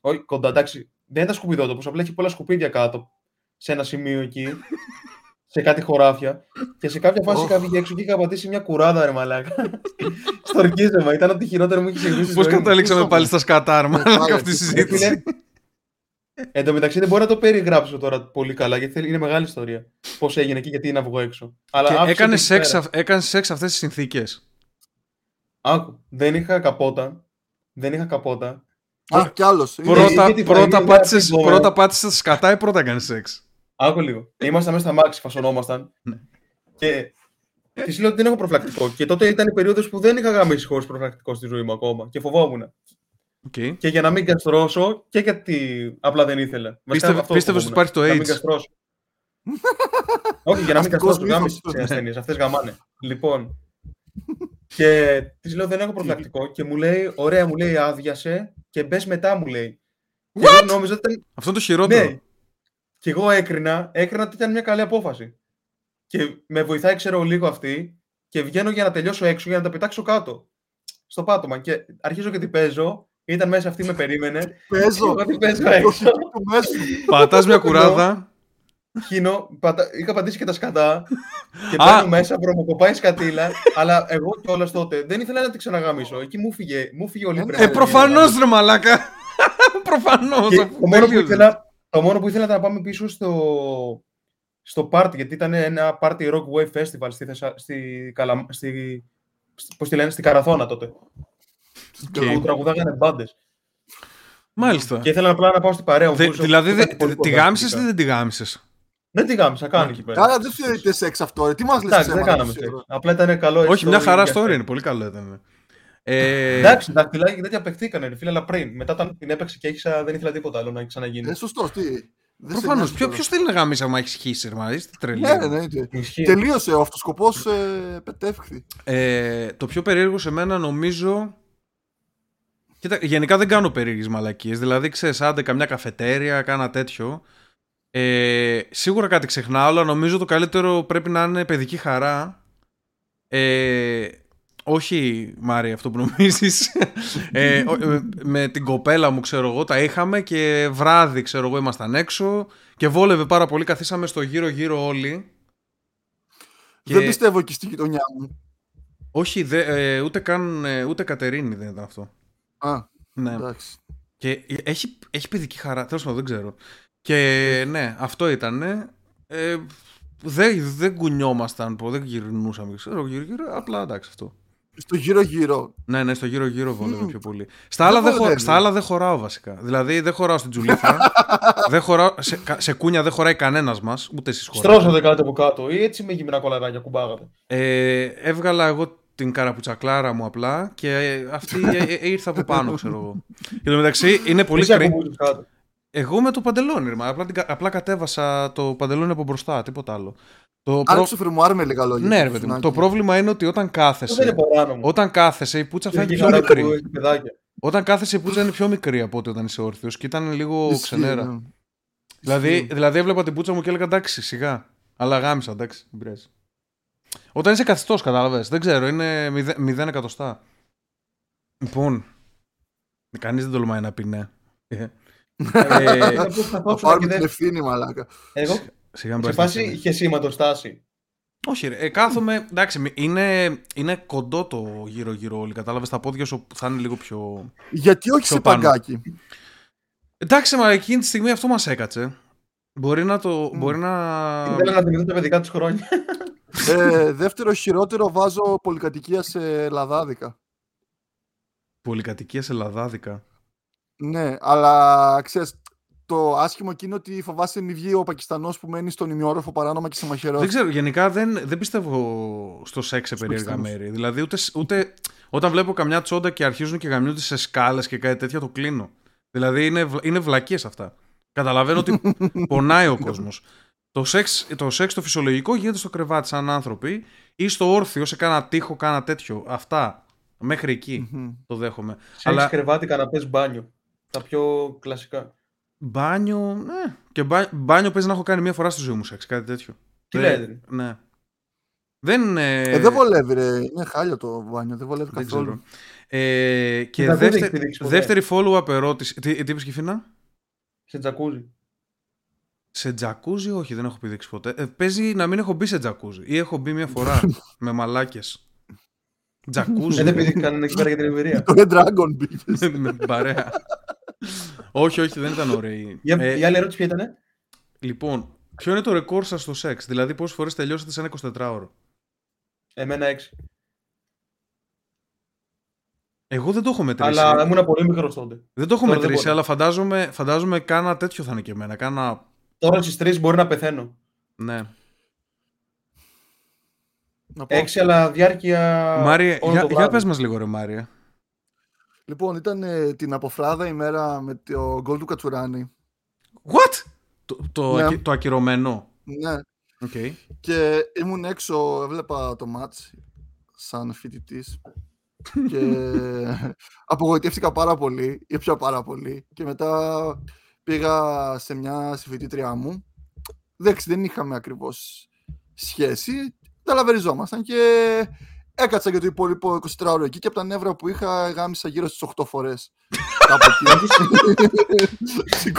Speaker 3: Όχι, κοντά, εντάξει, δεν ήταν σκουπιδότοπος, απλά έχει πολλά σκουπίδια κάτω σε ένα σημείο εκεί. σε κάτι χωράφια. Και σε κάποια φάση είχα βγει έξω και είχα πατήσει μια κουράδα, ρε μαλάκα. Στο ορκίζεμα. Ήταν ό,τι χειρότερο μου είχε συμβεί.
Speaker 1: Πώ καταλήξαμε πάλι στα σκατάρμα αυτή η συζήτηση.
Speaker 3: Εν τω μεταξύ δεν μπορώ να το περιγράψω τώρα πολύ καλά γιατί είναι μεγάλη ιστορία. Πώς έγινε και γιατί να βγω έξω.
Speaker 1: Αλλά έκανε σεξ, έκανε σεξ αυτές τις συνθήκες.
Speaker 3: Άκου. Δεν είχα καπότα. Δεν είχα καπότα.
Speaker 2: Α, κι άλλος.
Speaker 1: Πρώτα, πρώτα, πάτησες, πρώτα πάτησες σκατά ή πρώτα έκανες σεξ;
Speaker 3: Άκου λίγο. Ήμασταν μέσα στα μάξι, φασωνόμασταν. Ναι. και της λέω ότι δεν έχω προφυλακτικό. Και τότε ήταν η περίοδο που δεν είχα γαμίσει χωρίς προφυλακτικό στη ζωή μου ακόμα. Και φοβόμουν.
Speaker 1: Okay.
Speaker 3: Και για να μην καστρώσω και γιατί απλά δεν ήθελα.
Speaker 1: Πίστευες ότι υπάρχει το AIDS.
Speaker 3: Να μην καστρώσω. Όχι, για να μην καστρώσω. Γάμισε τις ασθένειες. Αυτές γαμάνε. Λοιπόν. Και της λέω δεν έχω προφυλακτικό και μου λέει, ωραία, μου λέει άδειασε και μπες μετά μου λέει.
Speaker 1: What? Νόμιζα ότι Αυτό το χειρότερο. Ναι.
Speaker 3: Και εγώ έκρινα, έκρινα ότι ήταν μια καλή απόφαση. Και με βοηθάει, ξέρω, λίγο αυτή και βγαίνω για να τελειώσω έξω για να τα πετάξω κάτω. Στο πάτωμα. Και αρχίζω και τι παίζω ήταν μέσα αυτή, με περίμενε.
Speaker 2: Παίζω.
Speaker 3: Τι παίζω έξω.
Speaker 1: Πατάς μια κουράδα.
Speaker 3: Χίνω, πατα... είχα πατήσει και τα σκατά και μπαίνω μέσα, βρωμοκοπάει σκατήλα, αλλά εγώ κιόλας τότε δεν ήθελα να την ξαναγαμίσω. Εκεί μου φύγε, μου φύγε ο
Speaker 1: Ε, προφανώς ρε μαλάκα. προφανώς.
Speaker 3: Το, μόνο που ήθελα, το μόνο που ήθελα ήταν να πάμε πίσω στο, στο πάρτι, γιατί ήταν ένα party rock wave festival στη, στη, στη, πώς τη λένε, στη Καραθώνα τότε. Και μου τραγουδάγανε μπάντες.
Speaker 1: Μάλιστα.
Speaker 3: Και ήθελα απλά να πάω στην παρέα μου.
Speaker 1: Δηλαδή, τη γάμισες ή δεν τη γάμισες;
Speaker 3: Δεν τη γάμισα, κάνει εκεί πέρα.
Speaker 2: Καλά, δεν θεωρείται σεξ αυτό. Τι μας λες,
Speaker 3: Δεν κάναμε σεξ. Απλά ήταν καλό
Speaker 1: Όχι, μια χαρά story είναι. Πολύ καλό ήταν.
Speaker 3: Ε... Εντάξει, τα και τέτοια παιχτήκανε, φίλε, αλλά πριν. Μετά όταν την έπαιξε και έχισα, δεν ήθελα τίποτα άλλο να ξαναγίνει.
Speaker 2: Ε, σωστό, τι.
Speaker 1: Προφανώς. Ποιο θέλει να γάμισε άμα έχεις χύσεις, ρε Είστε τρελή.
Speaker 2: Ναι, ναι, ναι. Τελείωσε ο αυτοσκοπό, ε, πετεύχθη.
Speaker 1: Ε, το πιο περίεργο σε μένα νομίζω Κοίτα, γενικά δεν κάνω περίεργες μαλακίες. Δηλαδή, ξέρεις, άντε καμιά καφετέρια, κάνα τέτοιο. Ε, σίγουρα κάτι ξεχνάω, αλλά νομίζω το καλύτερο πρέπει να είναι παιδική χαρά. Ε, όχι, Μάρια, αυτό που νομίζεις. Ε, ε, με την κοπέλα μου, ξέρω εγώ, τα είχαμε και βράδυ, ξέρω εγώ, ήμασταν έξω και βόλευε πάρα πολύ. Καθίσαμε στο γύρω-γύρω όλοι.
Speaker 2: Δεν πιστεύω εκεί στη γειτονιά μου.
Speaker 1: Όχι, δε, ε, ούτε καν, ούτε Κατερίνη δεν ήταν αυτό.
Speaker 2: Α,
Speaker 1: ναι.
Speaker 2: εντάξει.
Speaker 1: Και έχει, έχει παιδική χαρά, τέλος πάντων δεν ξέρω. Και ναι, αυτό ήταν. Ε, δεν, δεν κουνιόμασταν, δεν γυρνούσαμε, ξέρω, γύρω, γύρω, απλά εντάξει αυτό.
Speaker 2: Στο γύρω-γύρω.
Speaker 1: Ναι, ναι, στο γύρω-γύρω βόλευε πιο πολύ. Στα άλλα, δεν χω... Στα άλλα δεν χωράω βασικά. Δηλαδή δεν χωράω στην τζουλίφα. δεν χωράω... σε, σε κούνια δεν χωράει κανένας μας, ούτε εσείς
Speaker 3: χωράτε. Στρώσατε κάτι από κάτω ή έτσι με γυμνά κολαράκια κουμπάγατε;
Speaker 1: Ε, έβγαλα εγώ την καραπουτσακλάρα μου απλά και αυτή ε, ε, ήρθε από πάνω, ξέρω εγώ. Και το μεταξύ είναι πολύ
Speaker 3: κρύο.
Speaker 1: Εγώ με το παντελόνι, απλά, απλά κατέβασα το παντελόνι από μπροστά, τίποτα άλλο.
Speaker 2: Το Άρχισε προ... φερμουάρ με λίγα λόγια.
Speaker 1: Ναι, ρε παιδί μου. Το πρόβλημα είναι ότι όταν κάθεσαι. Όταν κάθεσαι, η πουτσα φαίνεται πιο μικρή. Όταν κάθεσαι, η πουτσα είναι πιο μικρή από ό,τι όταν είσαι όρθιος και ήταν λίγο ξενέρα. Ναι. Δηλαδή, δηλαδή έβλεπα την πουτσα μου και έλεγα εντάξει, σιγά. Αλλά γάμισα, εντάξει, δεν όταν είσαι καθιστός, κατάλαβες. Δεν ξέρω, είναι 0 εκατοστά. Λοιπόν. Κανείς δεν τολμάει να πει ναι.
Speaker 2: Ε, ε θα πάρουμε την ευθύνη, μαλάκα.
Speaker 3: Εγώ. Σε φάση χεσίματο στάση.
Speaker 1: Όχι, ρε. Ε, κάθομαι. Εντάξει, είναι, είναι κοντό το γύρω-γύρω όλοι. Κατάλαβες τα πόδια σου θα είναι λίγο πιο.
Speaker 2: Γιατί όχι σε παγκάκι;
Speaker 1: Εντάξει, μα εκείνη τη στιγμή αυτό μας έκατσε. Μπορεί να το. Μπορεί να.
Speaker 3: Ήθελα να θυμηθούν τα παιδικά τους χρόνια.
Speaker 2: Ε, δεύτερο χειρότερο βάζω πολυκατοικία σε λαδάδικα.
Speaker 1: Πολυκατοικία σε λαδάδικα.
Speaker 2: Ναι, αλλά ξέρεις, το άσχημο εκείνο ότι φοβάσαι μη βγει ο Πακιστανός που μένει στον ημιόροφο παράνομα και σε μαχαιρός.
Speaker 1: Δεν ξέρω, γενικά δεν, δεν πιστεύω στο σεξ σε περίεργα μέρη. Δηλαδή ούτε, ούτε όταν βλέπω καμιά τσόντα και αρχίζουν και γαμιούνται σε σκάλες και κάτι τέτοια το κλείνω. Δηλαδή είναι, είναι βλακίες αυτά. Καταλαβαίνω ότι πονάει ο κόσμος. Το σεξ, το σεξ το φυσιολογικό γίνεται στο κρεβάτι σαν άνθρωποι ή στο όρθιο σε κάνα τείχο, κάνα τέτοιο. Αυτά. Μέχρι το δέχομαι.
Speaker 3: Σε Αλλά... κρεβάτι, καναπές, μπάνιο. Τα πιο κλασικά.
Speaker 1: Μπάνιο, ναι. Και μπάνιο, μπάνιο παίζει να έχω κάνει μία φορά στη ζωή μου σεξ, κάτι τέτοιο.
Speaker 3: Τι λέτε.
Speaker 1: Ναι. Δεν, ε,
Speaker 2: Ε, δεν βολεύει, ρε. Είναι χάλια το μπάνιο. Δεν βολεύει
Speaker 1: δεν
Speaker 2: καθόλου.
Speaker 1: ξέρω. Ε, και
Speaker 3: τζακούζι έχεις
Speaker 1: δεύτερη,
Speaker 3: πηδήξει ποτέ;
Speaker 1: δεύτερη follow-up ερώτηση. Τι, τι είπες Κιφίνα;
Speaker 3: Σε τζακούζι.
Speaker 1: Σε τζακούζι, όχι, δεν έχω πηδήξει ποτέ. Ε, παίζει να μην έχω μπει σε τζακούζι. Ή έχω μπει μια φορά με μαλάκες. Τζακούζι.
Speaker 3: Ε, δεν πηδήχαν εκεί πέρα για την εμπειρία.
Speaker 2: Το Red Dragon πήγες.
Speaker 1: με την παρέα. όχι, όχι, δεν ήταν ωραίοι.
Speaker 3: Για,
Speaker 1: Ε,
Speaker 3: η άλλη ερώτηση ποια ήταν.
Speaker 1: Λοιπόν, ποιο είναι το ρεκόρ σας στο σεξ, δηλαδή πόσες φορές τελειώσατε σε ένα 24ωρο.
Speaker 3: Εμένα έξι.
Speaker 1: Εγώ δεν το έχω μετρήσει.
Speaker 3: Αλλά ήμουν πολύ μικρός τότε.
Speaker 1: Δεν το έχω
Speaker 3: Τώρα δεν
Speaker 1: μετρήσει,
Speaker 3: μπορώ.
Speaker 1: αλλά φαντάζομαι, φαντάζομαι κάνα τέτοιο θα είναι και εμένα. Κάνα.
Speaker 3: Τώρα στις τρεις μπορεί να πεθαίνω.
Speaker 1: Ναι.
Speaker 2: Να πω.
Speaker 3: Έξι, αλλά διάρκεια.
Speaker 1: Μάρια,
Speaker 3: όλο
Speaker 1: για,
Speaker 3: το
Speaker 1: για
Speaker 3: βράδυ.
Speaker 1: πες μας λίγο ρε Μάρια.
Speaker 2: Λοιπόν, ήταν ε, την αποφράδα ημέρα με το γκολ του Κατσουράνη.
Speaker 1: What? Το, το,
Speaker 2: Ναι.
Speaker 1: ακυ- το ακυρωμένο;
Speaker 2: Ναι.
Speaker 1: Okay.
Speaker 2: Και ήμουν έξω, έβλεπα το μάτς σαν φοιτητής. και απογοητεύτηκα πάρα πολύ, ή πια πάρα πολύ. Και μετά πήγα σε μια συμφοιτήτριά μου. Εντάξει, δεν είχαμε ακριβώς σχέση. Ταλαβεριζόμασταν και έκατσα για το υπόλοιπο 24 ώρο εκεί και από τα νεύρα που είχα γάμισα γύρω στις 8 φορές. Κάπου εκεί. Στις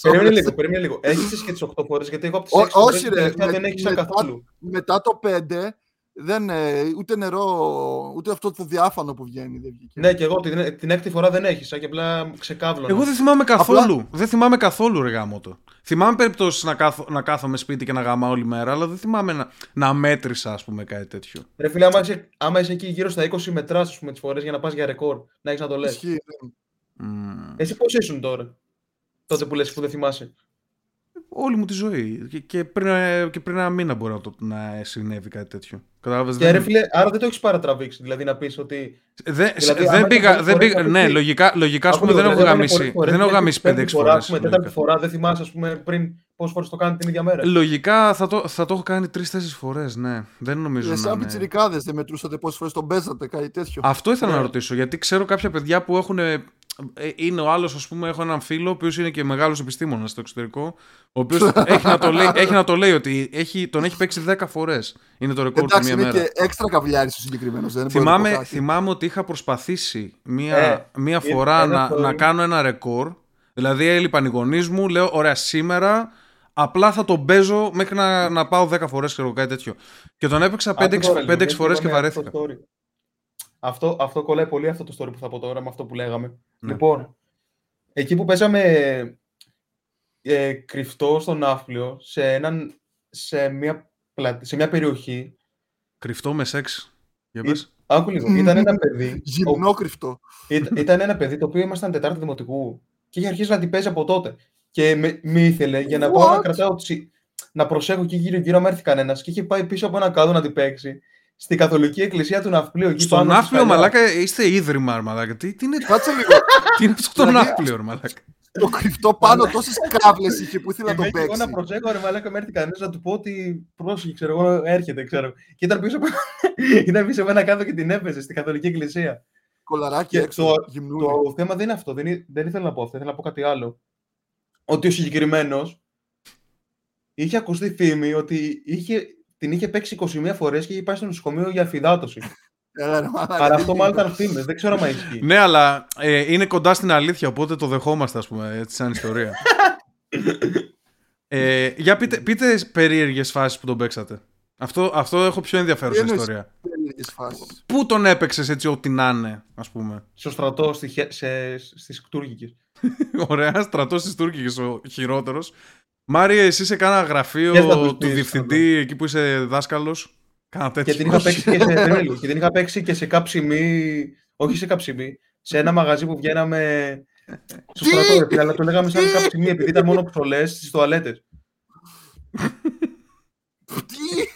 Speaker 2: 24
Speaker 3: Περίμενε
Speaker 2: ώρες.
Speaker 3: λίγο, περίμενε λίγο. Έχεις και τις 8 φορές, γιατί εγώ από τις
Speaker 2: Ω-
Speaker 3: 6 φορές
Speaker 2: όχι,
Speaker 3: την
Speaker 2: ρε,
Speaker 3: τελευταία
Speaker 2: με-
Speaker 3: δεν έχει
Speaker 2: μετά-
Speaker 3: καθόλου.
Speaker 2: μετά το 5 δεν, ε, ούτε νερό, ούτε αυτό το διάφανο που βγαίνει δεν βγήκε.
Speaker 3: Ναι, και εγώ την, την έκτη φορά δεν έχει, και απλά ξεκάβλωνα.
Speaker 1: Εγώ δεν θυμάμαι καθόλου. Δεν θυμάμαι καθόλου ρε γάμο το. Θυμάμαι περιπτώσεις να, κάθω, να κάθομαι σπίτι και να γάμα όλη μέρα, αλλά δεν θυμάμαι να, να μέτρησα, ας πούμε, κάτι τέτοιο.
Speaker 3: Ρε φίλε, άμα είσαι, άμα είσαι εκεί γύρω στα 20 μετράς, ας πούμε, τις φορές για να πας για ρεκόρ, να έχεις να το λες.
Speaker 2: Ισχύει, ναι.
Speaker 1: Μμμ.
Speaker 3: Εσύ πώς ήσουν τώρα, τότε που λες που δεν θυμάσαι;
Speaker 1: Όλη μου τη ζωή. Και, και, πριν, ε, και πριν ένα μήνα μπορεί να, το, να συνέβη κάτι τέτοιο. Κατάλαβες,
Speaker 3: Και
Speaker 1: δεν-
Speaker 3: ρε φίλε, άρα δεν το έχεις παρατραβήξει. Δηλαδή να πεις ότι.
Speaker 1: Δεν,
Speaker 3: Δηλαδή,
Speaker 1: δεν
Speaker 3: άμα
Speaker 1: πήγα.
Speaker 3: είναι
Speaker 1: Δεν
Speaker 3: πολλές
Speaker 1: πήγα
Speaker 3: φορές,
Speaker 1: ναι,
Speaker 3: θα πει-
Speaker 1: λογικά, λογικά ας πούμε,
Speaker 3: Ακούω,
Speaker 1: δεν έχω
Speaker 3: δηλαδή, άμα είναι
Speaker 1: γαμίσει.
Speaker 3: πολλές φορές,
Speaker 1: Δεν έχω
Speaker 3: δηλαδή,
Speaker 1: γαμίσει
Speaker 3: πέμπτη
Speaker 1: 5-6
Speaker 3: φορά,
Speaker 1: φορέ.
Speaker 3: ας πούμε, Τέταρτη φορά δεν θυμάσαι, ας πούμε, πριν πόσες φορές το κάνετε την ίδια μέρα.
Speaker 1: Λογικά θα το, θα το έχω κάνει 3-4 φορές, ναι. Δεν νομίζω
Speaker 2: Ε,
Speaker 1: να
Speaker 2: σαν
Speaker 1: είναι.
Speaker 2: πιτσιρικάδες δεν μετρούσατε πόσες φορές τον παίζατε, κάτι τέτοιο.
Speaker 1: Αυτό ήθελα
Speaker 3: Ναι.
Speaker 1: να ρωτήσω, γιατί ξέρω κάποια παιδιά που έχουν. ε, Είναι ο άλλος, ας πούμε, έχω έναν φίλο, ο οποίος είναι και μεγάλος επιστήμονας στο εξωτερικό, ο οποίος έχει, να το λέει, έχει να το λέει ότι έχει, τον έχει παίξει 10 φορές. Είναι το ρεκόρ του
Speaker 2: Εντάξει,
Speaker 1: μία
Speaker 2: είναι
Speaker 1: μέρα.
Speaker 2: και έξτρα καβλιάρης ο συγκεκριμένος. Δεν μπορεί να το
Speaker 1: Θυμάμαι,
Speaker 2: πω κάτι.
Speaker 1: θυμάμαι ότι είχα προσπαθήσει μία,
Speaker 3: Ε,
Speaker 1: μία
Speaker 3: είναι
Speaker 1: φορά
Speaker 3: ένα
Speaker 1: να,
Speaker 3: story.
Speaker 1: να κάνω ένα ρεκόρ. Δηλαδή έλειπαν οι γονείς μου, λέω: Ωραία, σήμερα απλά θα τον παίζω μέχρι να, να πάω 10 φορές και κάτι τέτοιο. Και τον έπαιξα
Speaker 3: Άκου
Speaker 1: 5-6
Speaker 3: τώρα λίγο,
Speaker 1: 5-6
Speaker 3: γιατί
Speaker 1: φορές και
Speaker 3: είπαμε αυτό
Speaker 1: βαρέθηκα.
Speaker 3: το story. Αυτό, αυτό κολλάει πολύ αυτό το story που θα πω τώρα με αυτό που λέγαμε.
Speaker 1: Ναι.
Speaker 3: Λοιπόν, εκεί που παίζαμε ε, κρυφτό στον Ναύπλιο σε, έναν, σε, μια, πλα- σε μια περιοχή.
Speaker 1: Κρυφτό με σεξ. Για
Speaker 3: Ή-
Speaker 1: πες.
Speaker 3: Άκου λίγο, ήταν ένα παιδί. ο-
Speaker 2: Γυμνόκρυφτο.
Speaker 3: Ήταν, ήταν ένα παιδί το οποίο ήμασταν Τετάρτη Δημοτικού και είχε αρχίσει να την παίζει από τότε. Και με, με ήθελε για να πάω να
Speaker 2: What?
Speaker 3: κρατάω τσι- να προσέχω και γύρω-γύρω άμα έρθει κανένας και είχε πάει πίσω από ένα κάδο να την παίξει στην Καθολική Εκκλησία του Ναυπλίου. εκεί
Speaker 1: Στον
Speaker 3: πάνω στη
Speaker 1: Ναύπλιο,
Speaker 3: σκαλιά.
Speaker 1: μαλάκα, είστε ίδρυμα, ρε μαλάκα. Τι, τι είναι,
Speaker 2: Κάτσε λίγο.
Speaker 1: τι είναι αυτό το
Speaker 2: Δηλαδή-
Speaker 1: Ναύπλιο, ρε μαλάκα.
Speaker 2: Το κρυφτό πάνω τόσες κάβλες είχε που ήθελε
Speaker 3: Και
Speaker 2: να τον
Speaker 3: με έχει εγώ
Speaker 2: παίξει.
Speaker 3: να προσέχω, ρε μαλάκα, με έρθει κανένας να του πω ότι πρόσεχε, ξέρω εγώ, έρχεται, ξέρω. Και ήταν πίσω, από- ήταν πίσω από ένα κάδο και την έπαιζε στην Καθολική Εκκλησία.
Speaker 2: Κολαράκι
Speaker 3: Και
Speaker 2: έξω.
Speaker 3: το,
Speaker 2: γυμνούλη.
Speaker 3: το θέμα δεν είναι αυτό. Δεν, εί- δεν ήθελα να πω αυτό. Ήθελα να πω κάτι άλλο. Ότι ο συγκεκριμένος είχε ακουστεί φήμη ότι είχε, την είχε παίξει 21 φορές και είχε πάει στο νοσοκομείο για αφυδάτωση.
Speaker 2: Έλα, ρε, μαλάκα,
Speaker 3: Αλλά
Speaker 2: τι
Speaker 3: αυτό μάλλον
Speaker 2: γίνεται.
Speaker 3: ήταν φήμες. Δεν ξέρω αν ισχύει.
Speaker 1: Ναι, αλλά ε, είναι κοντά στην αλήθεια, οπότε το δεχόμαστε, ας πούμε, έτσι σαν ιστορία. ε, για πείτε, πείτε περίεργες φάσεις που τον παίξατε. Αυτό, αυτό έχω πιο ενδιαφέρουσα
Speaker 2: Τι εννοείς;
Speaker 1: ιστορία.
Speaker 2: Περίεργες φάσεις.
Speaker 1: Πού τον έπαιξες έτσι ό,τι να είναι, ας πούμε;
Speaker 3: Στο στρατό, στη, χε- σε, στις Κτούργικες.
Speaker 1: Ωραία, στρατός της Τούρκικης ο χειρότερος. Μάρια, εσύ σε κάνα γραφείο
Speaker 3: Και θα τους
Speaker 1: του
Speaker 3: πεις,
Speaker 1: διευθυντή, εκεί που είσαι δάσκαλος. Κάνα
Speaker 3: Και
Speaker 1: τέτοιο.
Speaker 3: την, είχα παίξει και σε, περίμενε λίγο. και την είχα παίξει και σε κάψιμη. Όχι σε κάψιμη. Σε ένα μαγαζί που βγαίναμε. Στο
Speaker 2: Τι;
Speaker 3: στρατό, ρε φίλε, αλλά το λέγαμε σαν
Speaker 2: Τι;
Speaker 3: κάψιμη επειδή ήταν μόνο ψολέ στις τουαλέτες.
Speaker 2: Τι!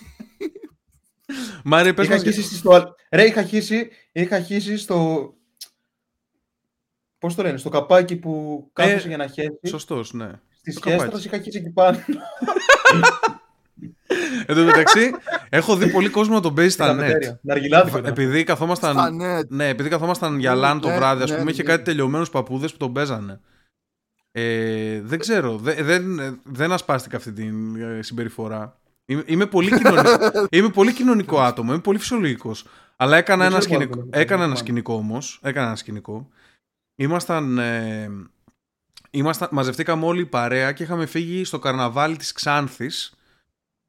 Speaker 1: Μάρια, πες
Speaker 3: Είχα
Speaker 1: μας...
Speaker 3: χύσει στις τουαλ... Ρε, είχα χύσει, είχα χύσει στο... Πώς το λένε, στο καπάκι που κάθεσαι
Speaker 1: Ε,
Speaker 3: για να χέσει.
Speaker 1: Σωστός, ναι.
Speaker 3: Στις
Speaker 1: το καπάκι.
Speaker 3: χέστρας είχα χύσει εκεί πάνω.
Speaker 1: Εν τω μεταξύ, έχω δει πολύ κόσμο να τον παίζει στα
Speaker 3: Στα
Speaker 1: net.
Speaker 3: μετέρια. Ναργιλάδι.
Speaker 1: Επειδή καθόμασταν.
Speaker 2: Στα net.
Speaker 1: Ναι, επειδή καθόμασταν για LAN το
Speaker 2: Ναι,
Speaker 1: βράδυ, ας
Speaker 2: ναι,
Speaker 1: πούμε, είχε
Speaker 2: ναι.
Speaker 1: κάτι τελειωμένους παππούδες που τον παίζανε. Ε, δεν ξέρω. Δε- δεν, δεν ασπάστηκα αυτή την ε, συμπεριφορά. Είμαι, είμαι πολύ, κοινωνικό, είμαι πολύ κοινωνικό άτομο, είμαι πολύ φυσιολογικός. Αλλά έκανα
Speaker 3: Δεν
Speaker 1: ένα
Speaker 3: ξέρω
Speaker 1: σκηνικό,
Speaker 3: πότε το
Speaker 1: έκανα ένα
Speaker 3: κάνω.
Speaker 1: σκηνικό όμως. Έκανα ένα σκηνικό. Ήμασταν, ε, ήμασταν, μαζευτήκαμε όλοι η παρέα και είχαμε φύγει στο καρναβάλι της Ξάνθης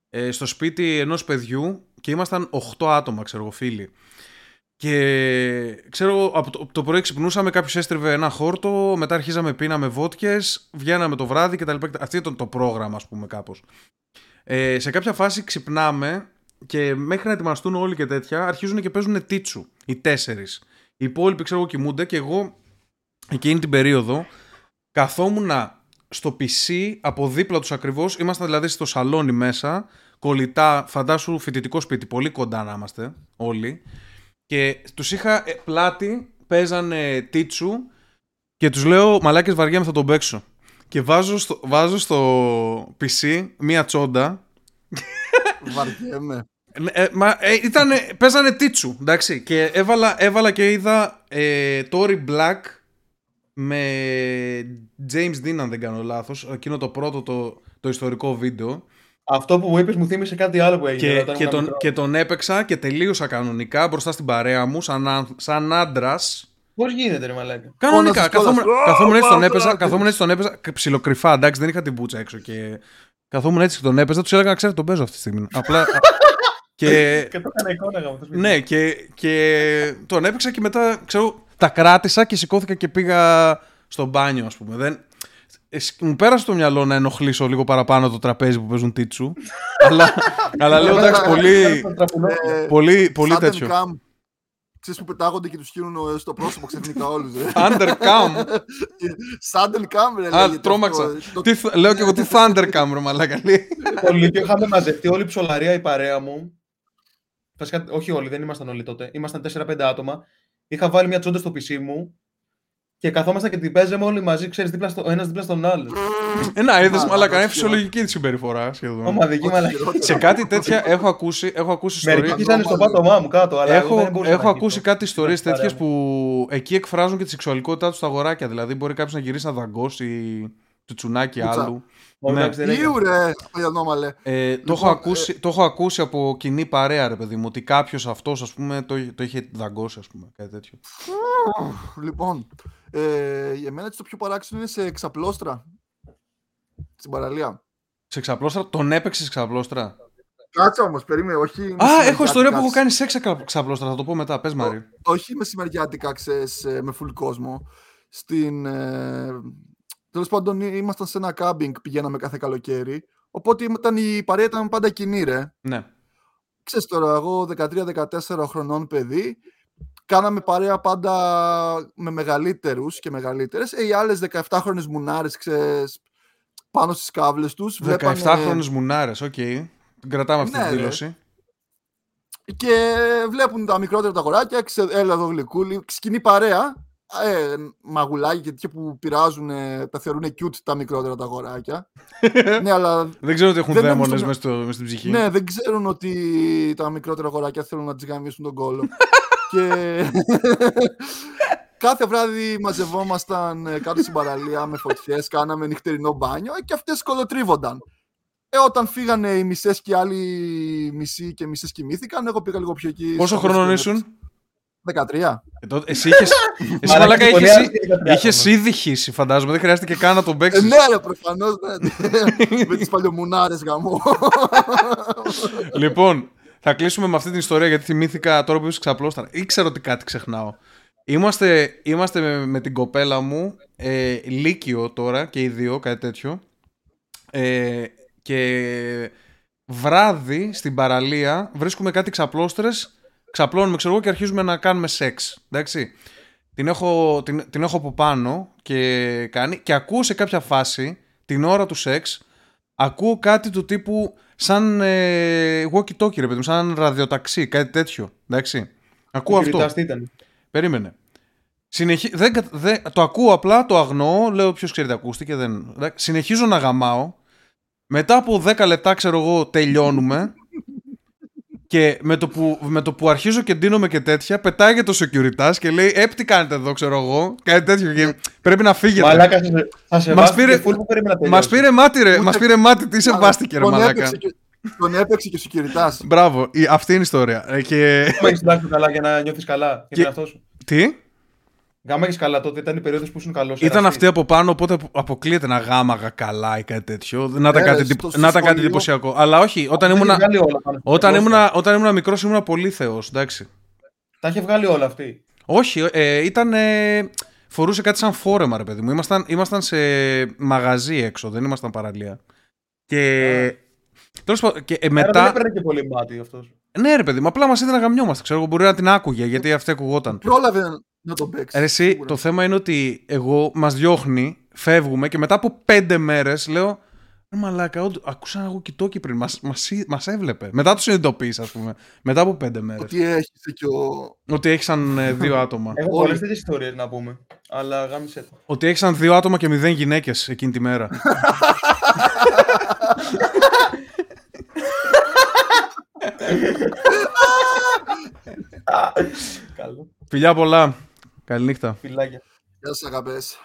Speaker 1: ε, στο σπίτι ενός παιδιού και ήμασταν 8 άτομα, ξέρω εγώ, φίλοι. Και ξέρω εγώ, από το, το πρωί ξυπνούσαμε, κάποιος έστριβε ένα χόρτο, μετά αρχίζαμε, πίναμε βότκες, βγαίναμε το βράδυ κτλ. Αυτό ήταν το πρόγραμμα, ας πούμε, κάπως. Ε, σε κάποια φάση ξυπνάμε και μέχρι να ετοιμαστούν όλοι και τέτοια, αρχίζουν και παίζουν τίτσου. Οι τέσσερις. Οι υπόλοιποι, ξέρω εγώ, κοιμούνται και εγώ εκείνη την περίοδο καθόμουν στο PC από δίπλα τους ακριβώς, ήμασταν δηλαδή στο σαλόνι μέσα, κολλητά, φαντάσου φοιτητικό σπίτι, πολύ κοντά να είμαστε όλοι. Και τους είχα ε, πλάτη, παίζανε τίτσου και τους λέω μαλάκες βαριέμαι θα τον παίξω και βάζω στο, βάζω στο PC μία τσόντα.
Speaker 2: Βαριέμαι.
Speaker 1: ναι, ε, μα, ε, ήτανε, παίζανε τίτσου, εντάξει. Και έβαλα, έβαλα και είδα ε, Tory Black με James Dean, αν δεν κάνω λάθος. Εκείνο το πρώτο το, το ιστορικό βίντεο.
Speaker 3: Αυτό που μου είπες μου θύμισε κάτι άλλο που έγινε.
Speaker 1: Και,
Speaker 3: όταν
Speaker 1: και,
Speaker 3: ήμουν
Speaker 1: τον,
Speaker 3: μικρός.
Speaker 1: και τον έπαιξα και τελείωσα κανονικά μπροστά στην παρέα μου, σαν, αν- σαν άντρας.
Speaker 3: Πώς γίνεται, ρε μαλάκα;
Speaker 1: Κανονικά.
Speaker 2: Φώνασες
Speaker 1: Καθόμουν,
Speaker 2: κιόλας.
Speaker 1: καθόμουν έτσι τον
Speaker 2: Ω,
Speaker 1: έπαιζα,
Speaker 2: μαλάκα.
Speaker 1: καθόμουν έτσι τον έπαιζα. και Ψιλοκρυφά, εντάξει, δεν είχα την πουτσα έξω. Και καθόμουν έτσι και τον έπαιζα. Τους έλεγα, ξέρετε, τον παίζω αυτή τη στιγμή. Απλά. και
Speaker 3: Και το έκανα εικόνα γάμο. το σπίτι.
Speaker 1: Ναι, και, και τον έπαιξα και μετά, ξέρω, τα κράτησα και σηκώθηκα και πήγα στο μπάνιο, ας πούμε. Δεν... ε, σ- Μου πέρασε το μυαλό να ενοχλήσω λίγο παραπάνω το τραπέζι που παίζουν τίτσου. αλλά, αλλά λέω εντάξει, πολύ,
Speaker 3: Τον τραπουλό.
Speaker 2: Ε,
Speaker 1: πολύ, πολύ
Speaker 2: sudden
Speaker 1: τέτοιο.
Speaker 2: cam. Ξέρεις που πετάγονται και τους χύνουν ε, στο πρόσωπο ξαφνικά όλους. ρε.
Speaker 1: Undercam.
Speaker 2: Sudden cam, ρε,
Speaker 1: Α,
Speaker 2: λέγεται
Speaker 1: τρόμαξα.
Speaker 2: αυτό. Το-
Speaker 1: Τι, θ- λέω και εγώ τι Thundercam, ρε μαλάκα. λέει.
Speaker 3: Το Λύκειο είχαμε μαζευτεί όλη η ψολαρία η παρέα μου. Βασικά, όχι όλοι, δεν ήμασταν όλοι τότε. Ήμασταν 4-5 άτομα. Είχα βάλει μια τσόντα στο PC μου και καθόμασταν και την παίζαμε όλοι μαζί, ξέρεις, δίπλα στο, ο ένας δίπλα στον άλλον.
Speaker 1: Ε, να, είδες
Speaker 2: Α,
Speaker 1: μαλάκα, είναι
Speaker 2: όχι,
Speaker 1: φυσιολογική τη συμπεριφορά σχεδόν.
Speaker 3: Ομαδική
Speaker 2: Ό,τι
Speaker 3: μαλακή.
Speaker 2: χειρότερο.
Speaker 1: Σε κάτι τέτοια έχω ακούσει, έχω ακούσει
Speaker 3: Μερικοί
Speaker 1: ιστορίες.
Speaker 3: ήταν στο πάτωμά μου κάτω, αλλά εγώ
Speaker 1: Έχω,
Speaker 3: δεν μπορούσα
Speaker 1: έχω
Speaker 3: να
Speaker 1: ακούσει
Speaker 3: αγγίξω.
Speaker 1: κάτι ιστορίε
Speaker 3: Στην παρέα
Speaker 1: τέτοιε που εκεί εκφράζουν και τη σεξουαλικότητά τους στα αγοράκια. Δηλαδή, μπορεί κάποιος να γυρίσει να δαγκώσει τσουνάκι
Speaker 2: Πουτσα.
Speaker 1: άλλου.
Speaker 3: Όχι,
Speaker 1: Ναι.
Speaker 3: εντάξει, δεν έγινε.
Speaker 2: Ιου, ρε, παλιανόμαλε.
Speaker 1: Ε, το,
Speaker 2: Λοιπόν,
Speaker 1: έχω ακούσει, το έχω ακούσει από κοινή παρέα, ρε παιδί μου, ότι κάποιος αυτός, ας πούμε, το, το είχε δαγκώσει, ας πούμε, κάτι τέτοιο.
Speaker 2: Λοιπόν, ε, για μένα έτσι το πιο παράξενο είναι σε ξαπλώστρα. Στην παραλία.
Speaker 1: Σε ξαπλώστρα, τον έπαιξε σε ξαπλώστρα;
Speaker 2: Κάτσε όμως, περίμενε, όχι.
Speaker 1: Α,
Speaker 2: μεσημεριάτικα,
Speaker 1: έχω ιστορία που έχω κάνει σε ξα- ξαπλώστρα, θα το πω μετά. Πες Μαρή.
Speaker 2: Όχι μεσημεριάτικα, ξέρεις, ε, με full κόσμο. Στην... Ε, τέλος πάντων, ή- ήμασταν σε ένα κάμπινγκ, πηγαίναμε κάθε καλοκαίρι. Οπότε ήταν, η παρέα ήταν πάντα κοινή, ρε.
Speaker 1: Ναι.
Speaker 2: Ξέρεις τώρα, εγώ 13-14 χρονών παιδί, κάναμε παρέα πάντα με μεγαλύτερους και μεγαλύτερες. Ε, οι άλλες 17χρονες μουνάρες, ξέρεις, πάνω στις κάβλες τους.
Speaker 1: 17χρονε μουνάρες, οκ. Την κρατάμε αυτή
Speaker 2: Ναι,
Speaker 1: τη
Speaker 2: ρε.
Speaker 1: δήλωση.
Speaker 2: Και βλέπουν τα μικρότερα τα αγοράκια, ξε... έλα εδώ γλυκούλη, σκηνή παρέα, ε, μαγουλάκια και τέτοια που πειράζουν, ε, τα θεωρούν cute τα μικρότερα τα αγοράκια. ναι, αλλά
Speaker 1: Δεν ξέρω ότι έχουν
Speaker 2: Δεν
Speaker 1: δαίμονες
Speaker 2: νομίζω-
Speaker 1: μέσα, στο, μέσα στην ψυχή.
Speaker 2: ναι, δεν ξέρουν ότι τα μικρότερα αγοράκια θέλουν να τις γαμήσουν τον κώλο. και κάθε βράδυ μαζευόμασταν ε, κάτω στην παραλία με φωτιές, κάναμε νυχτερινό μπάνιο ε, και αυτές κωλοτρίβονταν. Ε, όταν φύγανε οι μισές και οι άλλοι μισοί και μισές κοιμήθηκαν, εγώ πήγα λίγο πιο εκεί.
Speaker 1: Πόσο
Speaker 2: στο
Speaker 1: χρονών
Speaker 2: μέσκο,
Speaker 1: ήσουν,
Speaker 2: 13.
Speaker 1: ε, τότε, εσύ είχες, εσύ
Speaker 3: Μαλάκα,
Speaker 1: μαλάκα
Speaker 3: πολύ
Speaker 1: είχες,
Speaker 3: άρρωστη η δεκατρία
Speaker 1: είχες
Speaker 3: χρονών.
Speaker 1: ήδη χύσει, φαντάζομαι. Δεν χρειάστηκε καν να τον
Speaker 2: Ε,
Speaker 1: παίξεις.
Speaker 2: ναι, ρε, προφανώς. Ναι. με τις παλιωμουνάρες γαμό.
Speaker 1: Λοιπόν, θα κλείσουμε με αυτή την ιστορία γιατί θυμήθηκα τώρα που είσαι ξαπλώστρα. Ήξερα ότι κάτι ξεχνάω. Είμαστε, είμαστε με, με την κοπέλα μου, ε, Λύκειο τώρα και οι δύο, κάτι τέτοιο. Ε, και βράδυ στην παραλία βρίσκουμε κάτι ξαπλώστρες, ξαπλώνουμε ξέρω εγώ και αρχίζουμε να κάνουμε σεξ. Εντάξει. Την έχω, την, την έχω από πάνω και κάνει και ακούω σε κάποια φάση την ώρα του σεξ ακούω κάτι του τύπου σαν ε, walkie-talkie ρε παιδί μου, σαν ραδιοταξί, κάτι τέτοιο. Εντάξει. Ακούω αυτό.
Speaker 3: Κυριτάς τι ήταν;
Speaker 1: Περίμενε. Συνεχι... δεν, κα- δεν... Το ακούω απλά, το αγνοώ, λέω ποιος ξέρει τι ακούστηκε. Δεν... εντάξει. Συνεχίζω να γαμάω. Μετά από 10 λεπτά, ξέρω εγώ, τελειώνουμε. Και με το, που, με το που αρχίζω και ντύνομαι και τέτοια, πετάγεται το security και λέει: Επ, τι κάνετε εδώ, ξέρω εγώ. Κάτι τέτοιο. Και πρέπει να φύγετε.
Speaker 3: Μαλάκα, σε- θα σε
Speaker 1: Μας
Speaker 3: βάστηκε
Speaker 1: πήρε-
Speaker 3: full που περίμενα να
Speaker 1: Μας
Speaker 3: τελειώσει.
Speaker 1: πήρε μάτι, ρε.
Speaker 2: Ούτε-
Speaker 1: Μας πήρε μάτι, τι σε βάστηκε, ρε
Speaker 2: Τον
Speaker 1: μαλάκα.
Speaker 2: έπαιξε και- Τον έπαιξε και ο Σικυριτάς.
Speaker 1: Μπράβο, η- αυτή είναι η ιστορία. Ε, Και...
Speaker 3: Γάμα έχεις τουλάχιστον καλά για να νιώθεις καλά. Για
Speaker 1: Και-
Speaker 3: τον εαυτό σου.
Speaker 1: Τι;
Speaker 3: Γάμα έχεις καλά τότε, ήταν η περίοδος που ήσουν καλός.
Speaker 1: Ήταν
Speaker 3: εραστής.
Speaker 1: αυτή από πάνω, οπότε αποκλείεται να γάμαγα καλά ή κάτι τέτοιο. Να ήταν
Speaker 2: Ε,
Speaker 1: κάτι,
Speaker 2: στο-
Speaker 1: εντυπ-
Speaker 2: στο
Speaker 1: να ήταν κάτι
Speaker 2: σχολείο.
Speaker 1: εντυπωσιακό. Αλλά όχι, όταν
Speaker 3: Δεν
Speaker 1: ήμουν,
Speaker 3: είχε βγάλει όλα πάνω στο
Speaker 1: όταν
Speaker 3: πρόσωπο.
Speaker 1: ήμουν, όταν ήμουν μικρός ήμουν πολύ θεός. Εντάξει.
Speaker 3: Τα είχε βγάλει όλα αυτή.
Speaker 1: Όχι, ε, ήταν. ε, φορούσε κάτι σαν φόρεμα, ρε παιδί μου. Ήμασταν, ήμασταν σε μαγαζί έξω, δεν ήμασταν παραλία. Και. Τέλος πάντων, και ε,
Speaker 3: Μετά... δεν
Speaker 1: μετά.
Speaker 3: έπαιρνε και πολύ μάτι αυτός.
Speaker 1: Ναι, ρε παιδί μου, απλά μας είδε να γαμιόμαστε. Ξέρω εγώ, μπορεί να την άκουγε γιατί αυτή ακουγόταν.
Speaker 2: Πρόλαβε να τον παίξεις.
Speaker 1: Ρε, εσύ,
Speaker 2: σίγουρα.
Speaker 1: το θέμα είναι ότι εγώ μας διώχνει, φεύγουμε και μετά από πέντε μέρες λέω. Ρε μαλάκα, όντως, ακούσα ένα walkie-talkie πριν. Μας, μας, μας έβλεπε. Μετά το συνειδητοποίησα, ας πούμε. Μετά από πέντε μέρες.
Speaker 2: Ότι έχεις και ο.
Speaker 1: Ότι έχησαν ε, δύο άτομα.
Speaker 3: Έχω
Speaker 2: Όλοι.
Speaker 3: πολλές τέτοιες ιστορίες να πούμε. Αλλά γάμισε το.
Speaker 1: Ότι έχησαν δύο άτομα και μηδέν γυναίκες εκείνη τη μέρα.
Speaker 3: Καλό.
Speaker 1: Φιλιά πολλά. Καληνύχτα.
Speaker 3: Φιλάκια.
Speaker 2: Γεια σας, αγαπές.